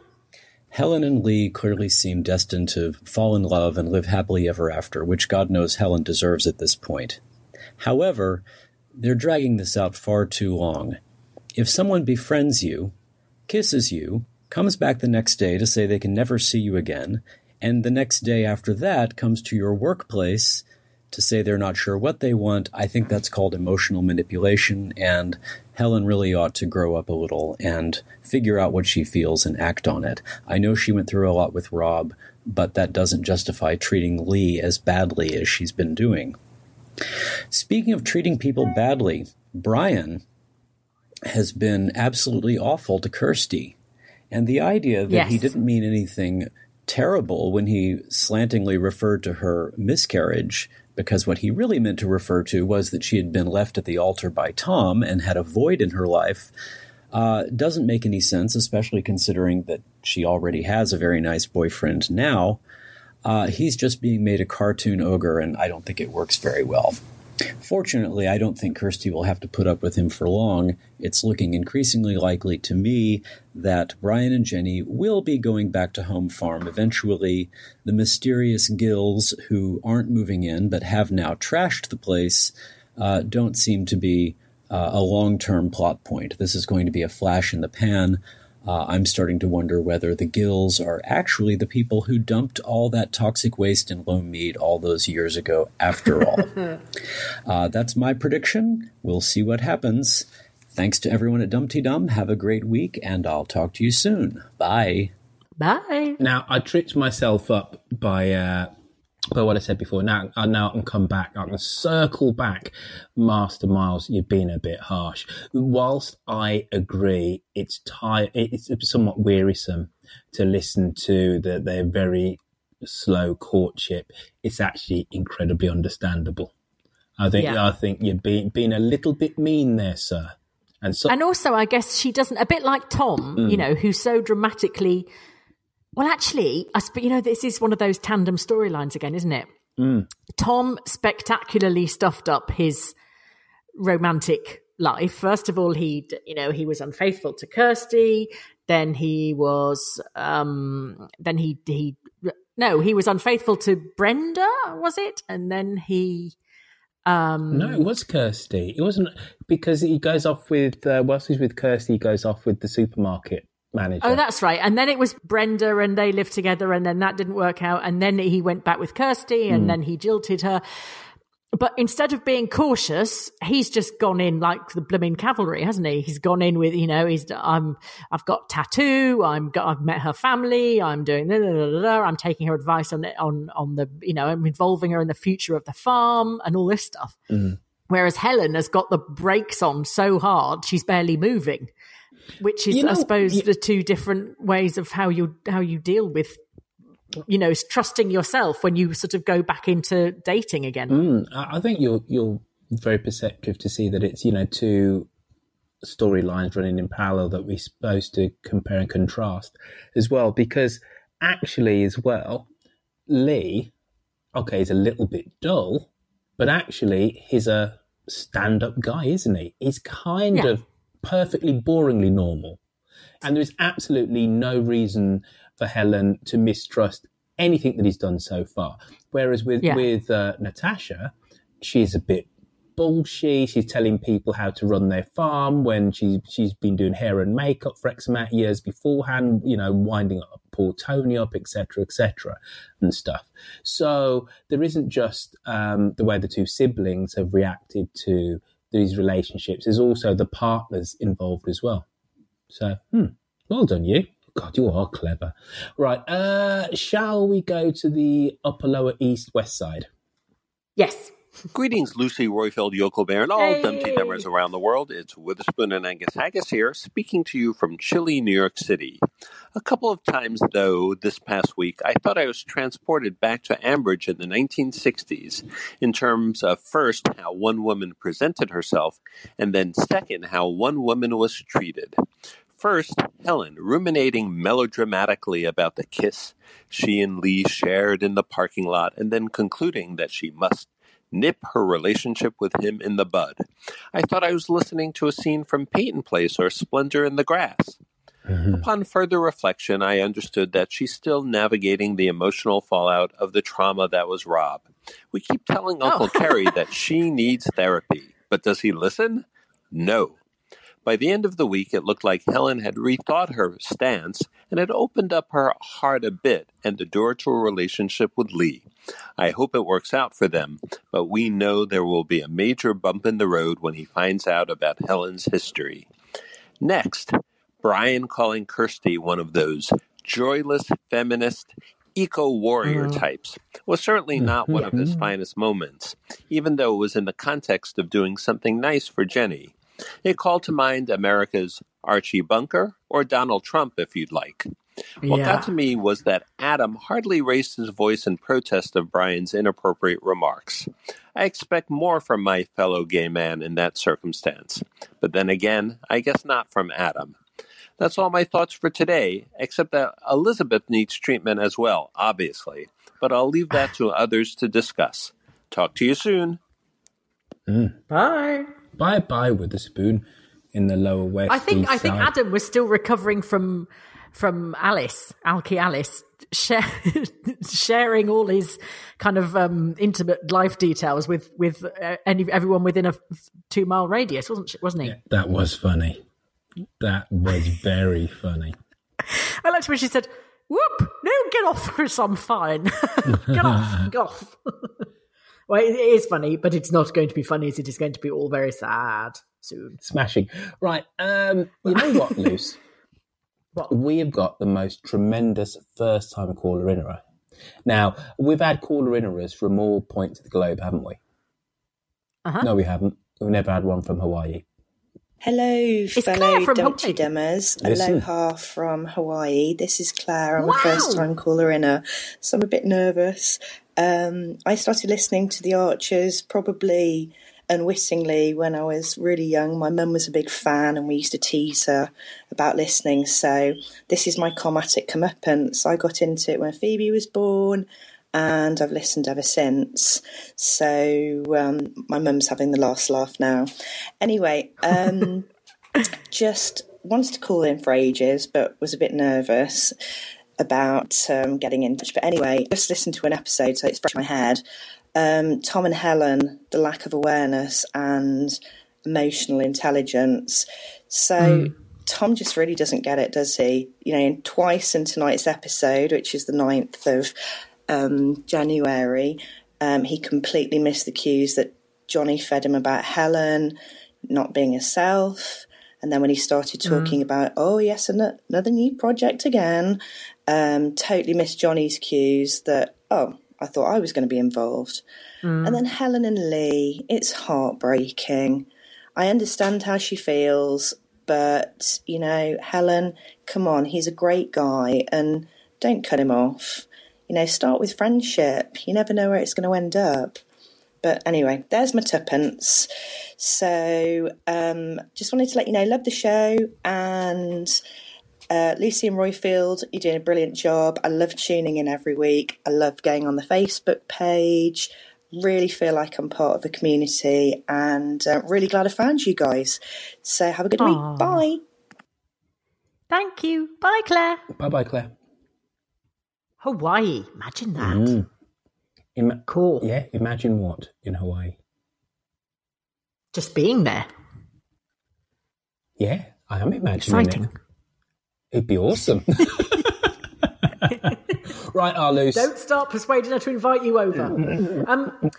Helen and Lee clearly seem destined to fall in love and live happily ever after, which God knows Helen deserves at this point. However, they're dragging this out far too long. If someone befriends you, kisses you, comes back the next day to say they can never see you again, and the next day after that comes to your workplace to say they're not sure what they want, I think that's called emotional manipulation, and Helen really ought to grow up a little and figure out what she feels and act on it. I know she went through a lot with Rob, but that doesn't justify treating Lee as badly as she's been doing. Speaking of treating people badly, Brian has been absolutely awful to Kirsty. And the idea that he didn't mean anything terrible when he slantingly referred to her miscarriage, because what he really meant to refer to was that she had been left at the altar by Tom and had a void in her life, uh, doesn't make any sense, especially considering that she already has a very nice boyfriend now. Uh, he's just being made a cartoon ogre, and I don't think it works very well. Fortunately, I don't think Kirsty will have to put up with him for long. It's looking increasingly likely to me that Brian and Jenny will be going back to Home Farm eventually. The mysterious Gills, who aren't moving in but have now trashed the place, uh, don't seem to be uh, a long term plot point. This is going to be a flash in the pan. Uh, I'm starting to wonder whether the Gills are actually the people who dumped all that toxic waste in Lone Mead all those years ago, after all. Uh, that's my prediction. We'll see what happens. Thanks to everyone at Dum Tee Dum. Have a great week, and I'll talk to you soon. Bye. Bye. Now I tripped myself up by uh, by what I said before. Now, I now I can come back. I can circle back. Master Miles, you've been a bit harsh. Whilst I agree, it's ti- It's somewhat wearisome to listen to the their very slow courtship. It's actually incredibly understandable. I think Yeah. I think you've been being a little bit mean there, sir. And so And also, I guess she doesn't, a bit like Tom, Mm. you know, who so dramatically. Well, actually, I sp- you know, this is one of those tandem storylines again, isn't it? Mm. Tom spectacularly stuffed up his romantic life. First of all, he, you know, he was unfaithful to Kirsty. Then he was, um, then he, he, no, he was unfaithful to Brenda, was it? And then he, um, No, it was Kirsty. It wasn't because he goes off with uh, whilst he's with Kirsty, he goes off with the supermarket manager. Oh, that's right. And then it was Brenda, and they lived together, and then that didn't work out. And then he went back with Kirsty, and Hmm. then he jilted her. But instead of being cautious, he's just gone in like the blooming cavalry, hasn't he? He's gone in with, you know, he's I'm I've got tattoo, I'm got I've met her family, I'm doing da, da, da, I'm taking her advice on on on the you know, I'm involving her in the future of the farm and all this stuff. Mm. Whereas Helen has got the brakes on so hard she's barely moving, which is, You know, I suppose, y- the two different ways of how you how you deal with you know, trusting yourself when you sort of go back into dating again. Mm, I think you're you're very perceptive to see that it's you know two storylines running in parallel that we're supposed to compare and contrast as well. Because actually, as well, Lee, okay, is a little bit dull, but actually, he's a stand-up guy, isn't he? He's kind yeah. of perfectly boringly normal. And there is absolutely no reason for Helen to mistrust anything that he's done so far. Whereas with yeah. with uh, Natasha, she's a bit bullshit. She's telling people how to run their farm when she she's been doing hair and makeup for X amount of years beforehand. You know, winding up poor Tony up, etc., etc., and stuff. So there isn't just um, the way the two siblings have reacted to these relationships. There's also the partners involved as well. So, hmm, well done, you. God, you are clever. Right, uh, shall we go to the upper, lower, east, west side? Yes. Greetings, Lucy Roifield, Yoko Bear, and all hey. Dum Tee Dummers around the world. It's Witherspoon and Angus Haggis here, speaking to you from chilly New York City. A couple of times, though, this past week, I thought I was transported back to Ambridge in the 1960s in terms of first, how one woman presented herself, and then second, how one woman was treated. First, Helen, ruminating melodramatically about the kiss she and Lee shared in the parking lot, and then concluding that she must nip her relationship with him in the bud. I thought I was listening to a scene from Peyton Place or Splendor in the Grass. Mm-hmm. Upon further reflection, I understood that she's still navigating the emotional fallout of the trauma that was Rob. We keep telling Uncle oh. Keri that she needs therapy, but does he listen? No. By the end of the week, it looked like Helen had rethought her stance and had opened up her heart a bit and the door to a relationship with Lee. I hope it works out for them, but we know there will be a major bump in the road when he finds out about Helen's history. Next, Brian calling Kirsty one of those joyless feminist eco warrior mm. types was certainly not one of his mm-hmm. finest moments, even though it was in the context of doing something nice for Jenny. It called to mind America's Archie Bunker or Donald Trump, if you'd like. What yeah. got to me was that Adam hardly raised his voice in protest of Brian's inappropriate remarks. I expect more from my fellow gay man in that circumstance. But then again, I guess not from Adam. That's all my thoughts for today, except that Elizabeth needs treatment as well, obviously. But I'll leave that to others to discuss. Talk to you soon. Mm. Bye. Bye bye Witherspoon in the lower west. I think I think side. Adam was still recovering from from Alice, Alki Alice, share, sharing all his kind of um, intimate life details with with uh, any, everyone within a two mile radius, wasn't she, wasn't he? Yeah, that was funny. That was very funny. I liked when she said, "Whoop! No, get off, Chris. I'm fine. get off, get off." Well, it is funny, but it's not going to be funny. As it is going to be all very sad soon. Smashing. Right. Um, you know what, Luce? what? We have got the most tremendous first time caller in Now, we've had caller inners from all points of the globe, haven't we? Uh-huh. No, we haven't. We've never had one from Hawaii. Hello, it's fellow Dum Tee Dummers. Aloha from Hawaii. This is Claire. I'm wow. a first time caller inner, so I'm a bit nervous. Um, I started listening to the Archers probably unwittingly when I was really young. My mum was a big fan, and we used to tease her about listening. So this is my comedic comeuppance. I got into it when Phoebe was born, and I've listened ever since. So um, my mum's having the last laugh now. Anyway, um, just wanted to call in for ages, but was a bit nervous about um, getting in touch. But anyway, just listened to an episode, so it's fresh in my head. Um, Tom and Helen, the lack of awareness and emotional intelligence. So mm. Tom just really doesn't get it, does he? You know, twice in tonight's episode, which is the 9th of um, January, um, he completely missed the cues that Johnny fed him about Helen not being herself. And then when he started hmm. talking mm. about, oh, yes, another new project again, um, totally missed Johnny's cues that, oh, I thought I was going to be involved. Mm. And then Helen and Lee, it's heartbreaking. I understand how she feels, but, you know, Helen, come on, he's a great guy and don't cut him off. You know, start with friendship. You never know where it's going to end up. But anyway, there's my tuppence. So um, just wanted to let you know, love the show and uh, Lucy and Roifield, you're doing a brilliant job. I love tuning in every week. I love going on the Facebook page. Really feel like I'm part of the community and uh, really glad I found you guys. So have a good Aww. week. Bye. Thank you. Bye, Claire. Bye bye, Claire. Hawaii. Imagine that. Mm. Ima- cool. Yeah, imagine what in Hawaii? Just being there. Yeah, I am imagining Exciting. it. It'd be awesome. right, Arloose. Don't start persuading her to invite you over. um,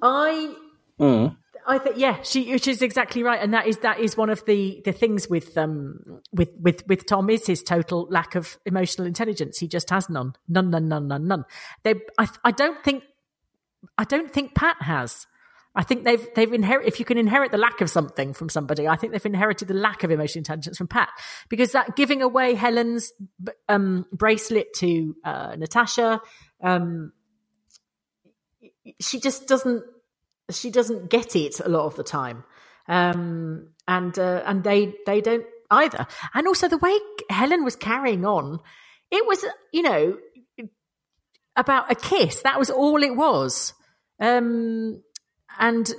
I, mm. I think yeah, she, is exactly right, and that is that is one of the the things with um with with with Tom is his total lack of emotional intelligence. He just has none, none, none, none, none, none. They, I, I don't think, I don't think Pat has. I think they've they've inherit if you can inherit the lack of something from somebody, I think they've inherited the lack of emotional intelligence from Pat because that giving away Helen's um, bracelet to uh, Natasha, um, she just doesn't she doesn't get it a lot of the time, um, and uh, and they they don't either. And also the way Helen was carrying on, it was you know about a kiss. That was all it was. Um, and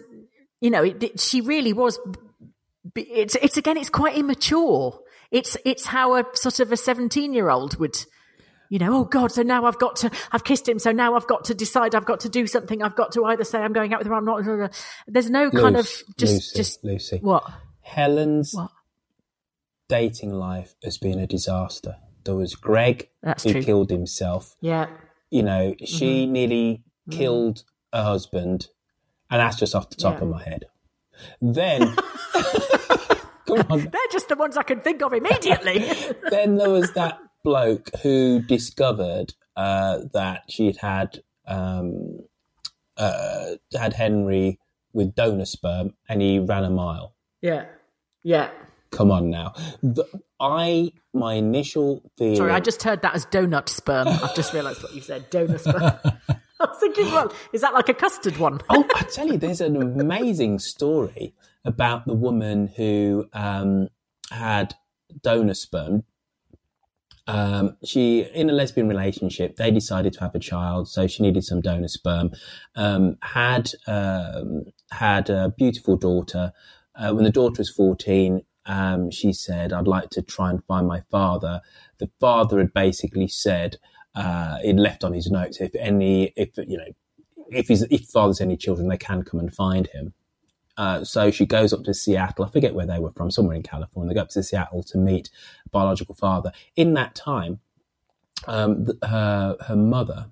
you know, it, it, she really was. It's it's again, it's quite immature. It's it's how a sort of a seventeen year old would you know, oh God, so now I've got to, I've kissed him, so now I've got to decide, I've got to do something, I've got to either say I'm going out with her, I'm not. There's no kind of just, Lucy, just Lucy. What? Helen's what? dating life has been a disaster. There was Greg That's who true. killed himself. Yeah. You know, she Mhm. nearly Mm. killed her husband, and that's just off the top Yeah. of my head. Then, come on. They're just the ones I can think of immediately. then there was that bloke who discovered uh, that she had had um, uh, had Henry with donor sperm, and he ran a mile. yeah. Yeah. Come on now. The, I my initial feeling. Sorry, I just heard that as donut sperm. I've just realised what you said. Donut sperm. I was thinking, well, is that like a custard one? oh, I tell you, there's an amazing story about the woman who um, had donor sperm. Um, she, in a lesbian relationship, they decided to have a child, so she needed some donor sperm. Um, had um, had a beautiful daughter. Uh, when the daughter was fourteen, um, she said, "I'd like to try and find my father." The father had basically said, uh, he'd left on his notes, if any, if you know, if his if father's any children, they can come and find him. Uh, so she goes up to Seattle. I forget where they were from, somewhere in California. They go up to Seattle to meet biological father. In that time, um, th- her her mother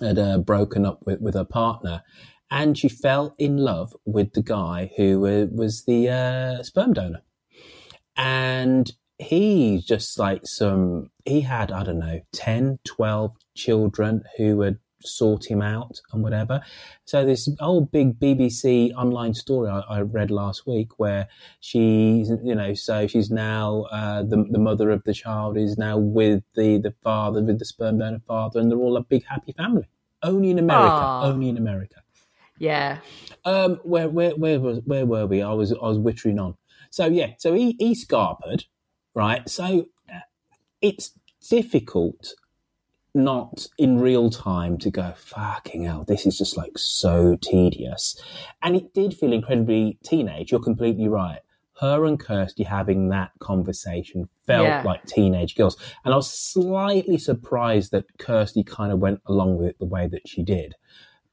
had uh, broken up with, with her partner, and she fell in love with the guy who uh, was the uh, sperm donor. And he just like some, he had, I don't know, 10, 12 children who had sought him out and whatever. So this old big BBC online story I, I read last week where she's, you know, so she's now, uh, the, the mother of the child is now with the, the father, with the sperm donor father, and they're all a big happy family. Only in America. Aw. Only in America. Yeah. Um, where where where was where were we? I was I was wittering on. So yeah, so he he scarpered, right? So uh, it's difficult not in real time to go fucking hell. This is just like so tedious, and it did feel incredibly teenage. You're completely right. Her and Kirsty having that conversation felt Yeah. like teenage girls, and I was slightly surprised that Kirsty kind of went along with it the way that she did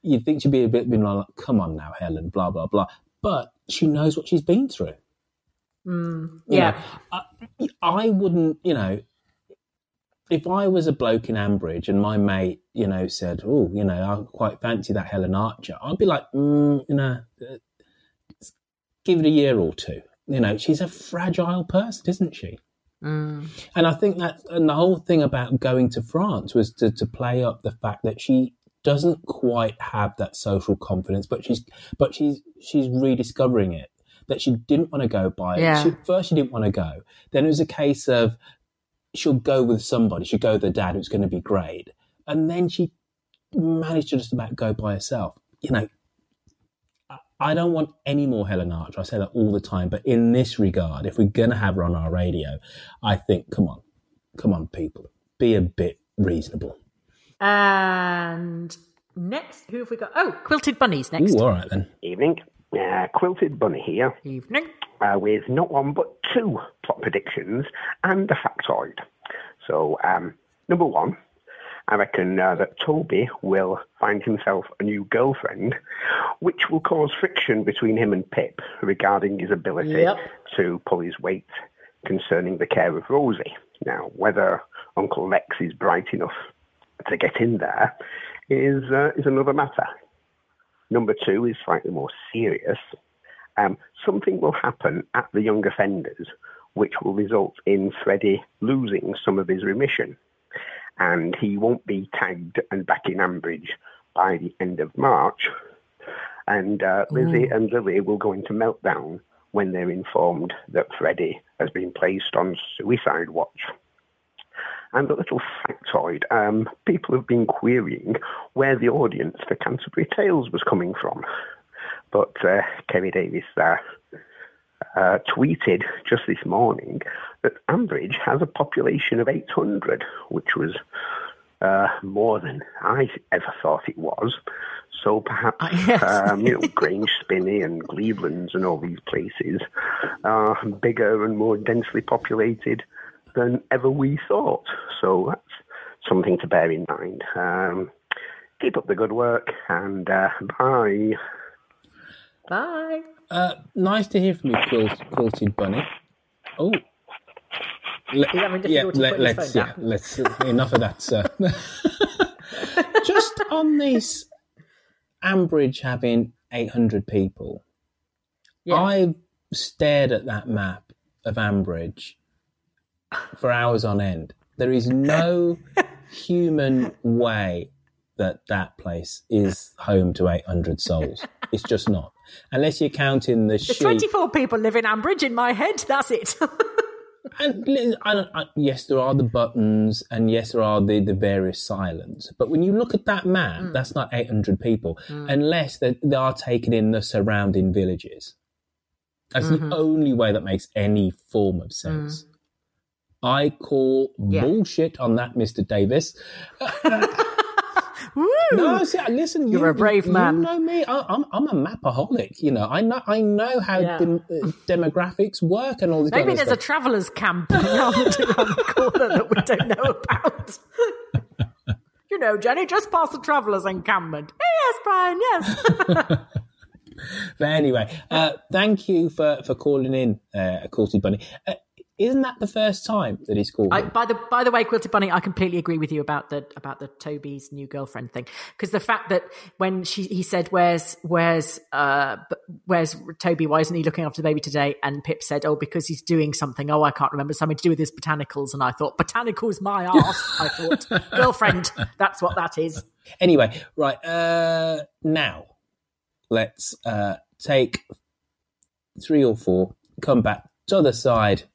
you'd think she'd be a bit been like, come on now, Helen, blah, blah, blah. But she knows what she's been through. Mm, You yeah. know, I, I wouldn't, you know, if I was a bloke in Ambridge and my mate, you know, said, oh, you know, I quite fancy that Helen Archer, I'd be like, mm, you know, uh, give it a year or two. You know, she's a fragile person, isn't she? Mm. And I think that, and the whole thing about going to France was to, to play up the fact that she doesn't quite have that social confidence, but she's, but she's, she's rediscovering it. That she didn't want to go by. Yeah. She, first, she didn't want to go. Then it was a case of she'll go with somebody. She'll go with her dad, who's going to be great. and then she managed to just about go by herself. You know, I don't want any more Helen Archer. I say that all the time. But in this regard, if we're going to have her on our radio, I think, come on, come on, people, be a bit reasonable. And next, who have we got? Oh, Quilted Bunnies next. Ooh, all right then. Evening. Uh, Quilted Bunny here. Evening. Uh, with not one but two plot predictions and a factoid. So, um, number one, I reckon uh, that Toby will find himself a new girlfriend, which will cause friction between him and Pip regarding his ability Yep. to pull his weight concerning the care of Rosie. Now, whether Uncle Lex is bright enough to get in there is uh, is another matter. Number two is slightly more serious. Um, something will happen at the young offenders which will result in Freddie losing some of his remission. And he won't be tagged and back in Ambridge by the end of March. And uh, Lizzie and Lily will go into meltdown when they're informed that Freddie has been placed on suicide watch. And a little factoid um, people have been querying where the audience for Canterbury Tales was coming from. But uh, Keri Davies uh, uh, tweeted just this morning that Ambridge has a population of 800, which was uh, more than I ever thought it was. So perhaps, um, you know, Grange Spinney and Glebelands and all these places are bigger and more densely populated than ever we thought. So that's something to bear in mind. Um, keep up the good work and uh, bye. Bye. Uh, nice to hear from you, Quilt, Quilted Bunny. Oh. Le- He's having yeah, difficulty let, putting his let's phone yeah, down. let's enough of that, sir. Just on this Ambridge having 800 people, I stared at that map of Ambridge for hours on end. There is no human way that that place is home to 800 souls. It's just not. Unless you're counting the There's sheep. 24 people live in Ambridge in my head. That's it. And li- I don't, I, yes, there are the buttons, and yes, there are the, the various silents. But when you look at that map, Mm. that's not 800 people, unless they, they are taken in the surrounding villages. That's Mhm. the only way that makes any form of sense. I call Yeah. bullshit on that, Mr. Davies. No, see, listen, You're you, a brave you man. know me. I, I'm I'm a mapaholic. You know, I know I know how Yeah. dem- uh, demographics work and all this. Maybe there's a stuff. travellers camp around the, around the corner that we don't know about. you know, Jenny, just past the travellers encampment. Yes, Brian, yes. But anyway, uh, thank you for, for calling in, uh, Quilty Bunny. Uh, isn't that the first time that he's called? I, by the by the way, Quilted Bunny, I completely agree with you about the about the Toby's new girlfriend thing. Because the fact that when she he said where's where's uh where's Toby? Why isn't he looking after the baby today? And Pip said oh because he's doing something. Oh I can't remember. Something to do with his botanicals. And I thought botanicals my ass I thought. Girlfriend. That's what that is. Anyway, right uh, now let's uh, take three or four, come back to the side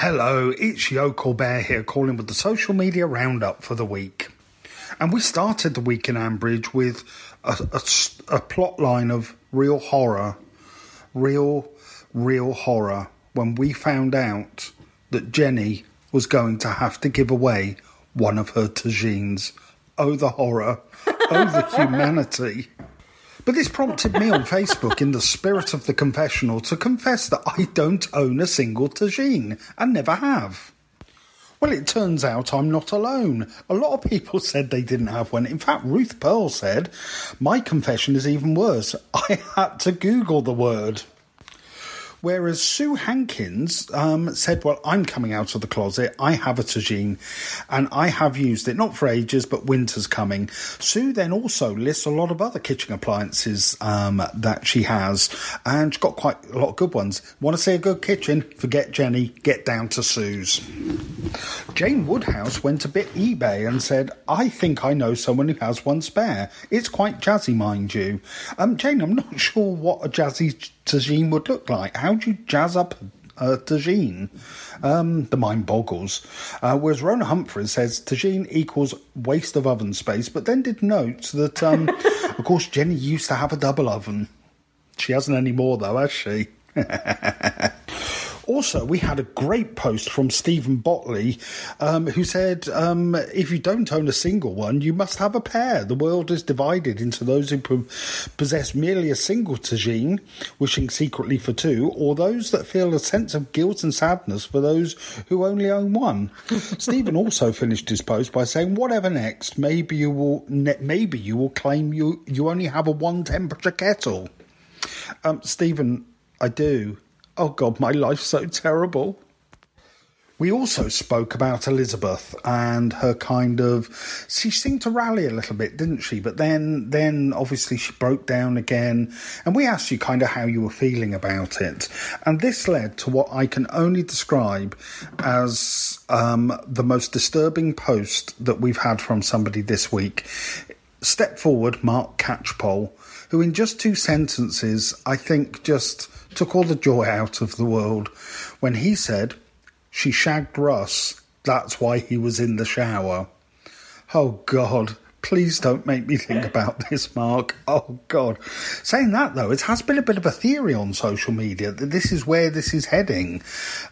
Hello, it's Yoko Bear here calling with the social media roundup for the week. And we started the week in Ambridge with a, a, a plot line of real horror, real, real horror when we found out that Jenny was going to have to give away one of her tagines. Oh, the horror. Oh, the humanity. But this prompted me on Facebook, in the spirit of the confessional, to confess that I don't own a single tagine and never have. Well, it turns out I'm not alone. A lot of people said they didn't have one. In fact, Ruth Pearl said, My confession is even worse. I had to Google the word. Whereas Sue Hankins um, said, Well, I'm coming out of the closet. I have a tagine and I have used it, not for ages, but winter's coming. Sue then also lists a lot of other kitchen appliances um, that she has, and she's got quite a lot of good ones. Want to see a good kitchen? Forget Jenny, get down to Sue's. Jane Woodhouse went a bit eBay and said, I think I know someone who has one spare. It's quite jazzy, mind you. Um, Jane, I'm not sure what a jazzy tagine would look like. How do you jazz up a tagine? Um, the mind boggles. Uh, whereas Rona Humphreys says tagine equals waste of oven space, but then did note that, um, of course, Jenny used to have a double oven. She hasn't anymore, though, has she? Also, we had a great post from Stephen Botley um, who said, um, If you don't own a single one, you must have a pair. The world is divided into those who possess merely a single tagine, wishing secretly for two, or those that feel a sense of guilt and sadness for those who only own one. Stephen also finished his post by saying, Whatever next, maybe you will, maybe you will claim you, you only have a one temperature kettle. Um, Stephen, I do oh God, my life's so terrible. We also spoke about Elizabeth and her kind of. She seemed to rally a little bit, didn't she? But then, then obviously she broke down again, and we asked you kind of how you were feeling about it, and this led to what I can only describe as um, the most disturbing post that we've had from somebody this week. Step forward, Mark Catchpole, who in just two sentences, I think just took all the joy out of the world when he said, She shagged Russ, that's why he was in the shower. Oh, God. Please don't make me think about this, Mark. Oh, God. Saying that, though, it has been a bit of a theory on social media that this is where this is heading.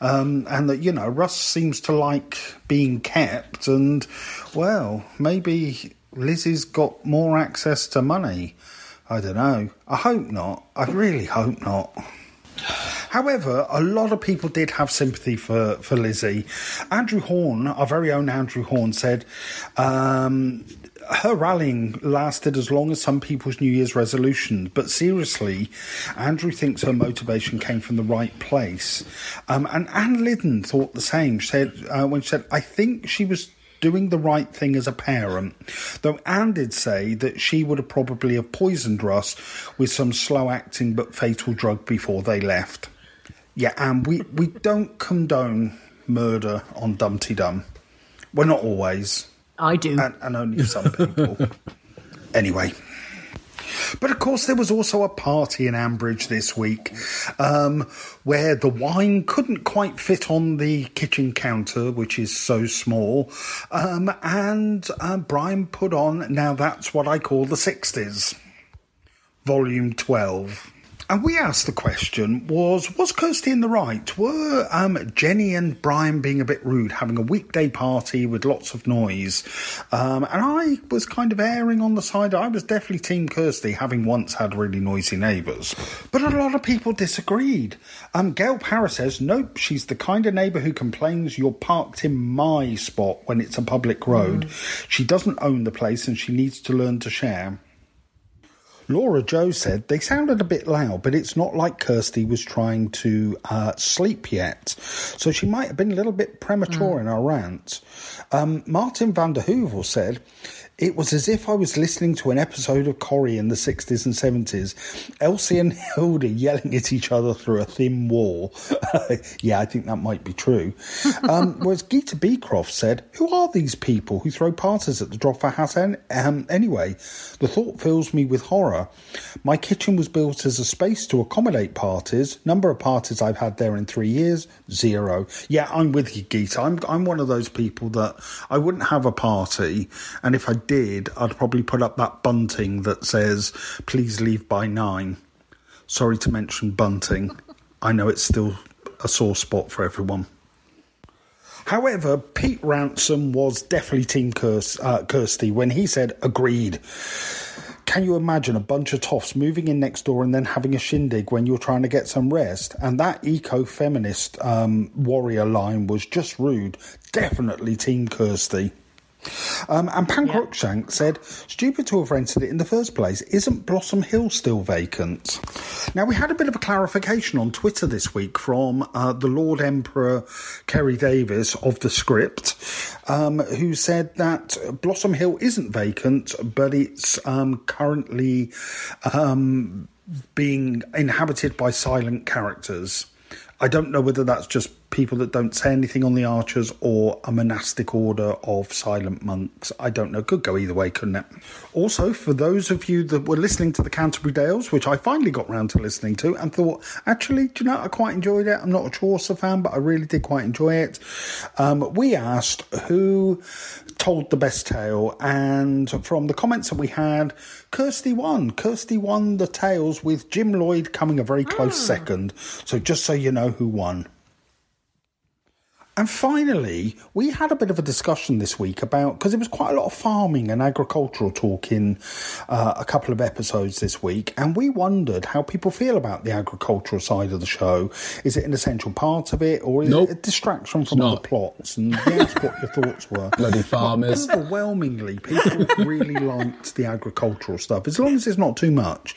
Um, and that, you know, Russ seems to like being kept. And, well, maybe Lizzie's got more access to money. I don't know. I hope not. I really hope not. However, a lot of people did have sympathy for, for Lizzie. Andrew Horn, our very own Andrew Horn, said um, her rallying lasted as long as some people's New Year's resolutions, but seriously, Andrew thinks her motivation came from the right place. Um, and Anne Liddon thought the same. She said uh, when she said, "I think she was doing the right thing as a parent. Though Anne did say that she would have probably have poisoned Russ with some slow acting but fatal drug before they left. Yeah, and we, we don't condone murder on Dum Tee Dum. Well, not always. I do. And, and only some people. anyway. But of course, there was also a party in Ambridge this week um, where the wine couldn't quite fit on the kitchen counter, which is so small. Um, and uh, Brian put on Now That's What I Call the 60s, Volume 12. And we asked the question: Was was Kirsty in the right? Were um, Jenny and Brian being a bit rude, having a weekday party with lots of noise? Um, and I was kind of erring on the side. I was definitely Team Kirsty, having once had really noisy neighbours. But a lot of people disagreed. Um, Gail Parra says, "Nope, she's the kind of neighbour who complains you're parked in my spot when it's a public road. Mm. She doesn't own the place, and she needs to learn to share." Laura Joe said they sounded a bit loud, but it's not like Kirsty was trying to uh, sleep yet. So she might have been a little bit premature mm. in her rant. Um, Martin van der Heuvel said, It was as if I was listening to an episode of Corrie in the 60s and 70s. Elsie and Hilda yelling at each other through a thin wall. yeah, I think that might be true. Um, whereas Geeta Beecroft said, Who are these people who throw parties at the Droffer House um, anyway? The thought fills me with horror. My kitchen was built as a space to accommodate parties. Number of parties I've had there in three years, zero. Yeah, I'm with you, Geeta. I'm, I'm one of those people that I wouldn't have a party, and if I did, I'd probably put up that bunting that says, please leave by nine. Sorry to mention bunting. I know it's still a sore spot for everyone. However, Pete Ransom was definitely Team uh, Kirsty when he said, agreed. Can you imagine a bunch of toffs moving in next door and then having a shindig when you're trying to get some rest? And that eco feminist um, warrior line was just rude. Definitely Team Kirsty. Um, and Pan yeah. said, stupid to have rented it in the first place. Isn't Blossom Hill still vacant? Now, we had a bit of a clarification on Twitter this week from uh, the Lord Emperor Keri Davies of the script, um, who said that Blossom Hill isn't vacant, but it's um, currently um, being inhabited by silent characters. I don't know whether that's just people that don't say anything on the archers or a monastic order of silent monks. I don't know. Could go either way, couldn't it? Also, for those of you that were listening to the Canterbury Dales, which I finally got round to listening to and thought, actually, do you know, I quite enjoyed it. I'm not a Chaucer fan, but I really did quite enjoy it. Um, we asked who told the best tale, and from the comments that we had, Kirsty won. Kirsty won the tales with Jim Lloyd coming a very close oh. second. So just so you know who won. And finally, we had a bit of a discussion this week about because there was quite a lot of farming and agricultural talk in uh, a couple of episodes this week, and we wondered how people feel about the agricultural side of the show. Is it an essential part of it, or is nope. it a distraction from other plots? And yes, what your thoughts were. Bloody farmers. Well, overwhelmingly, people really liked the agricultural stuff, as long as it's not too much.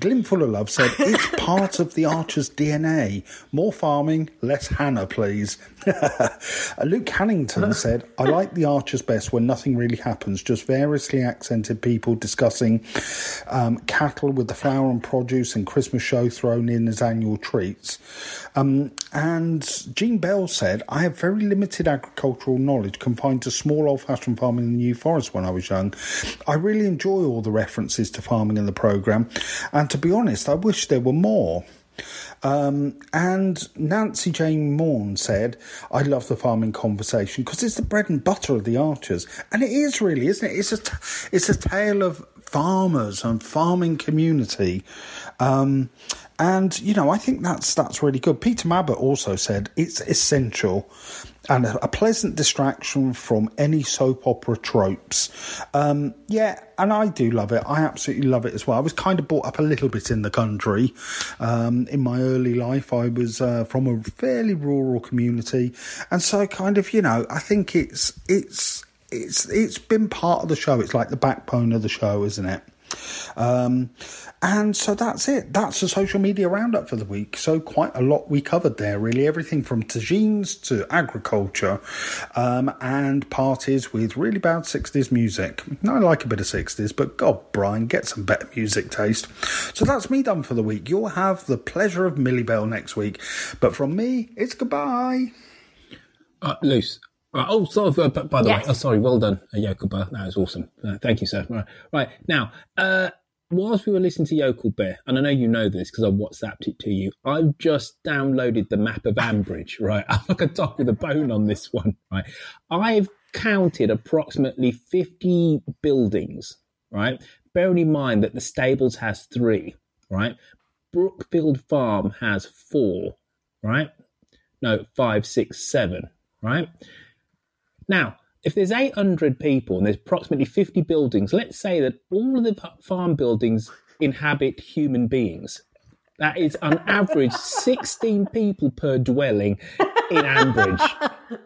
Glyn of Love said it's part of the Archer's DNA. More farming, less Hannah, please. Luke Hannington said, I like the Archers best when nothing really happens, just variously accented people discussing um, cattle with the flower and produce and Christmas show thrown in as annual treats. Um, and Jean Bell said, I have very limited agricultural knowledge confined to small old fashioned farming in the New Forest when I was young. I really enjoy all the references to farming in the programme, and to be honest, I wish there were more. Um, and Nancy Jane Morn said, I love the farming conversation because it's the bread and butter of the archers. And it is really, isn't it? It's a, t- it's a tale of farmers and farming community. Um, and, you know, I think that's, that's really good. Peter Mabbott also said it's essential and a, pleasant distraction from any soap opera tropes. Um, yeah, and I do love it. I absolutely love it as well. I was kind of brought up a little bit in the country. Um, in my early life, I was uh, from a fairly rural community, and so kind of, you know, I think it's it's it's it's been part of the show. It's like the backbone of the show, isn't it? Um, and so that's it. That's the social media roundup for the week. So quite a lot we covered there, really. Everything from tagines to agriculture um, and parties with really bad 60s music. I like a bit of 60s, but God, Brian, get some better music taste. So that's me done for the week. You'll have the pleasure of Millie Bell next week. But from me, it's goodbye. Uh, Luce, Right. Oh, sorry. Uh, by the yes. way, oh, sorry. Well done, uh, That was awesome. Uh, thank you, sir. Right. right. Now, uh, whilst we were listening to Yoko Bear, and I know you know this because I WhatsApped it to you, I've just downloaded the map of Ambridge. Right. I'm like a dog with a bone on this one. Right. I've counted approximately 50 buildings. Right. Bearing in mind that the stables has three. Right. Brookfield Farm has four. Right. No, five, six, seven. Right now, if there's 800 people and there's approximately 50 buildings, let's say that all of the farm buildings inhabit human beings. That is, on average, 16 people per dwelling in Ambridge.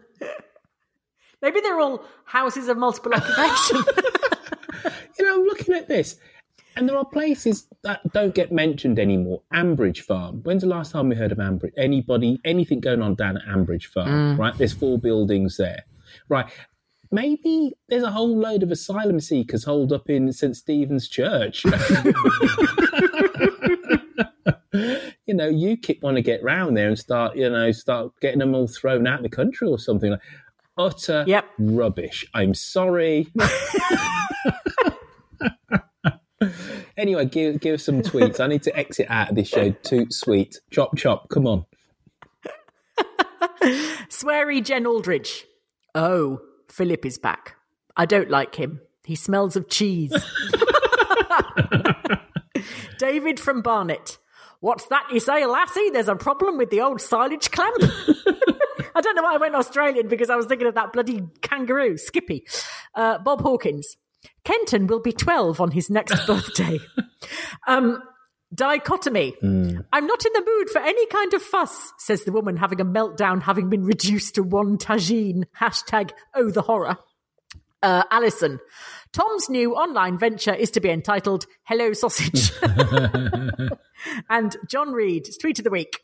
Maybe they're all houses of multiple occupation. you know, I'm looking at this, and there are places that don't get mentioned anymore. Ambridge Farm. When's the last time we heard of Ambridge? Anybody, anything going on down at Ambridge Farm, mm. right? There's four buildings there. Right. Maybe there's a whole load of asylum seekers holed up in St. Stephen's Church. you know, UKIP want to get round there and start, you know, start getting them all thrown out of the country or something like utter yep. rubbish. I'm sorry. anyway, give give us some tweets. I need to exit out of this show. Toot sweet. Chop chop. Come on. Sweary Jen Aldridge. Oh, Philip is back. I don't like him. He smells of cheese. David from Barnet. What's that you say, lassie? There's a problem with the old silage clamp. I don't know why I went Australian because I was thinking of that bloody kangaroo, Skippy. Uh, Bob Hawkins. Kenton will be 12 on his next birthday. um, dichotomy. Mm. I'm not in the mood for any kind of fuss, says the woman having a meltdown having been reduced to one tagine. Hashtag oh the horror. Uh, Alison. Tom's new online venture is to be entitled Hello Sausage. and John Reed, tweet of the week.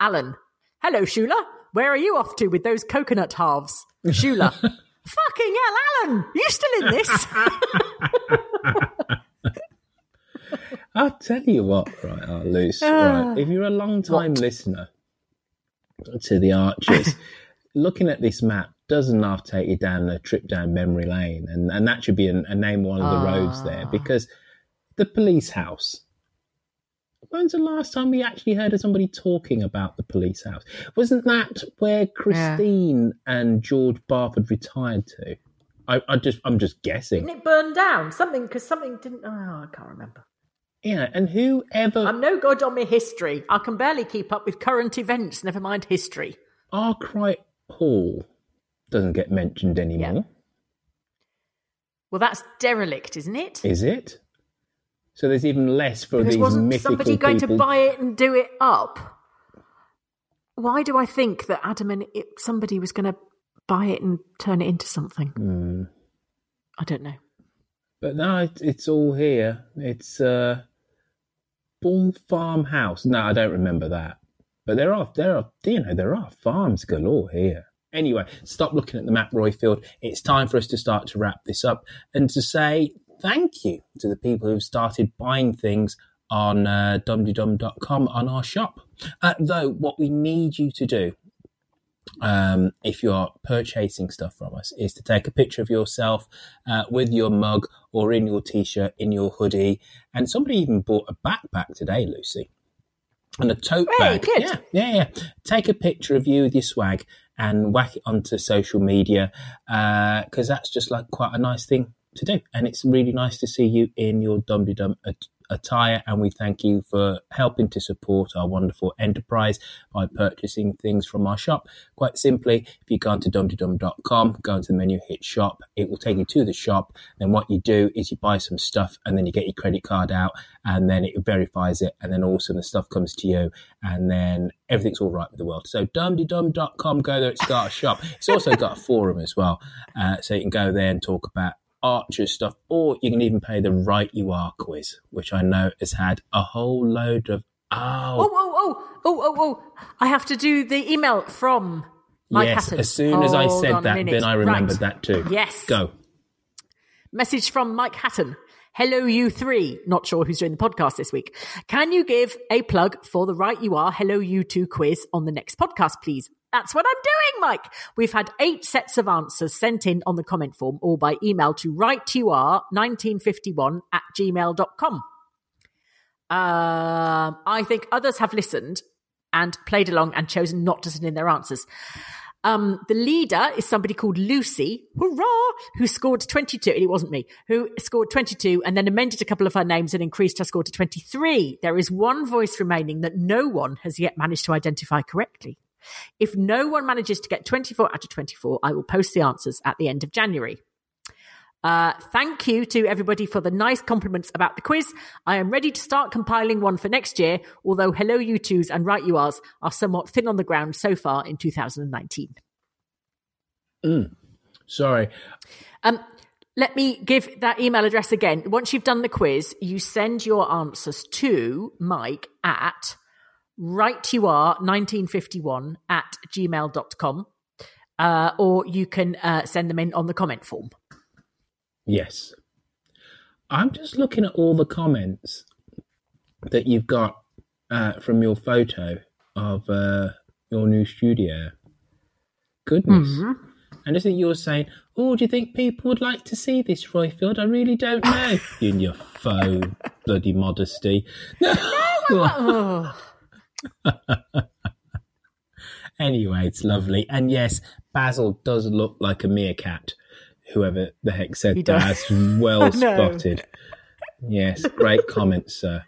Alan. Hello, Shula. Where are you off to with those coconut halves? Shula. Fucking hell, Alan! You still in this? I'll tell you what, right, oh, Luce, ah. right, if you're a long time listener to the Archers, looking at this map doesn't half take you down a trip down memory lane, and, and that should be a, a name one of the roads there ah. because the police house. When's the last time we actually heard of somebody talking about the police house? Wasn't that where Christine yeah. and George Barford retired to? I, I just, I'm just guessing. Didn't it burn down? Something because something didn't. Oh, I can't remember. Yeah, and whoever. I'm no good on my history. I can barely keep up with current events. Never mind history. Arkwright Hall doesn't get mentioned anymore. Yeah. Well, that's derelict, isn't it? Is it? So there's even less for because these wasn't mythical somebody going people. to buy it and do it up? Why do I think that Adam and it, somebody was going to buy it and turn it into something? Mm. I don't know. But now it, it's all here. It's uh, Bull Farmhouse. No, I don't remember that. But there are there are you know there are farms galore here. Anyway, stop looking at the map, Roifield. It's time for us to start to wrap this up and to say thank you to the people who've started buying things on uh, dumteedum.com on our shop. Uh, though, what we need you to do um, if you're purchasing stuff from us is to take a picture of yourself uh, with your mug or in your t-shirt, in your hoodie. And somebody even bought a backpack today, Lucy. And a tote hey, bag. Good. Yeah, yeah, yeah. Take a picture of you with your swag and whack it onto social media because uh, that's just like quite a nice thing to do. And it's really nice to see you in your Dum Dum attire. And we thank you for helping to support our wonderful enterprise by purchasing things from our shop. Quite simply, if you go onto dumteedum.com, go into the menu, hit shop, it will take you to the shop. Then what you do is you buy some stuff and then you get your credit card out and then it verifies it. And then all of a sudden the stuff comes to you and then everything's all right with the world. So dumteedum.com, go there, it's got a shop. It's also got a forum as well. Uh, so you can go there and talk about Archer stuff, or you can even play the Right You Are quiz, which I know has had a whole load of oh oh oh oh oh oh, oh. I have to do the email from Mike yes. Hatton. As soon Hold as I said that, then I remembered right. that too. Yes, go. Message from Mike Hatton. Hello, you three. Not sure who's doing the podcast this week. Can you give a plug for the Right You Are Hello You Two quiz on the next podcast, please? That's what I'm doing, Mike. We've had eight sets of answers sent in on the comment form or by email to rightyouare1951 at gmail.com. Um, I think others have listened and played along and chosen not to send in their answers. Um, the leader is somebody called Lucy, hurrah, who scored 22. And it wasn't me, who scored 22 and then amended a couple of her names and increased her score to 23. There is one voice remaining that no one has yet managed to identify correctly. If no one manages to get 24 out of 24, I will post the answers at the end of January. Uh, thank you to everybody for the nice compliments about the quiz. I am ready to start compiling one for next year, although Hello You Twos and Right You Are's are somewhat thin on the ground so far in 2019. Mm. Sorry. Um, let me give that email address again. Once you've done the quiz, you send your answers to Mike at right you are 1951 at gmail.com uh, or you can uh, send them in on the comment form. Yes. I'm just looking at all the comments that you've got uh, from your photo of uh, your new studio. Goodness. Mm-hmm. And isn't yours saying, Oh, do you think people would like to see this, Roifield? I really don't know. In your faux bloody modesty. No. anyway, it's lovely. And yes, Basil does look like a meerkat. Whoever the heck said he that. Well spotted. Yes, great comments, sir.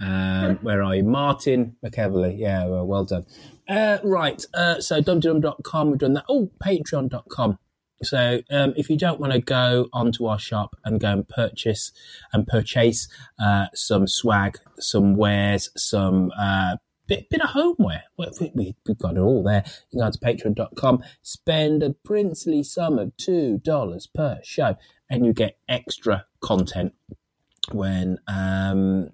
Um, where are you? Martin McEverly. Yeah, well, well done. Uh, right. Uh, so dumdum.com, we've done that. Oh, patreon.com. So um, if you don't want to go onto our shop and go and purchase and purchase uh, some swag, some wares, some uh, bit, bit of homeware, we, have got it all there. You can go to patreon.com, spend a princely sum of $2 per show, and you get extra content when um,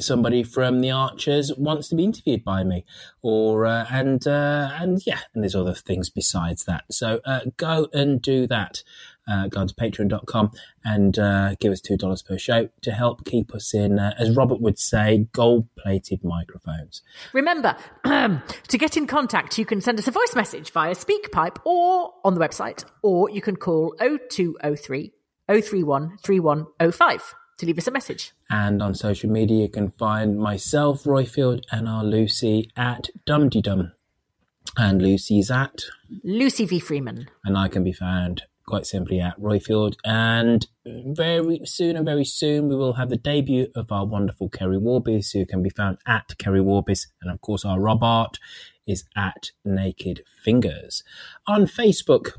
somebody from the Archers wants to be interviewed by me, or uh, and uh, and yeah, and there's other things besides that. So uh, go and do that. Uh, go on to patreon.com and uh, give us $2 per show to help keep us in, uh, as Robert would say, gold plated microphones. Remember, to get in contact, you can send us a voice message via SpeakPipe or on the website, or you can call 0203 031 3105 to leave us a message. And on social media, you can find myself, Roifield, and our Lucy at DumTeeDum. And Lucy's at Lucy V. Freeman. And I can be found quite simply at Roifield. And very soon and very soon, we will have the debut of our wonderful Kerry Warbis, who can be found at Kerry Warbis. And of course, our Rob Art is at Naked Fingers. On Facebook,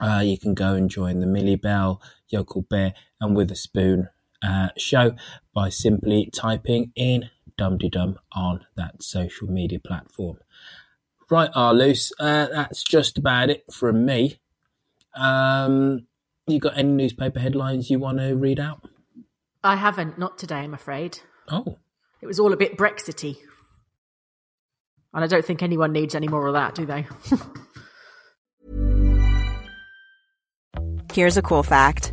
uh, you can go and join the Millie Bell, Yoko Bear, and Witherspoon uh, show by simply typing in Dum Dum on that social media platform. Right, Arloose, uh, that's just about it from me. Um, you got any newspaper headlines you want to read out? I haven't, not today, I'm afraid. Oh. It was all a bit Brexity. And I don't think anyone needs any more of that, do they? Here's a cool fact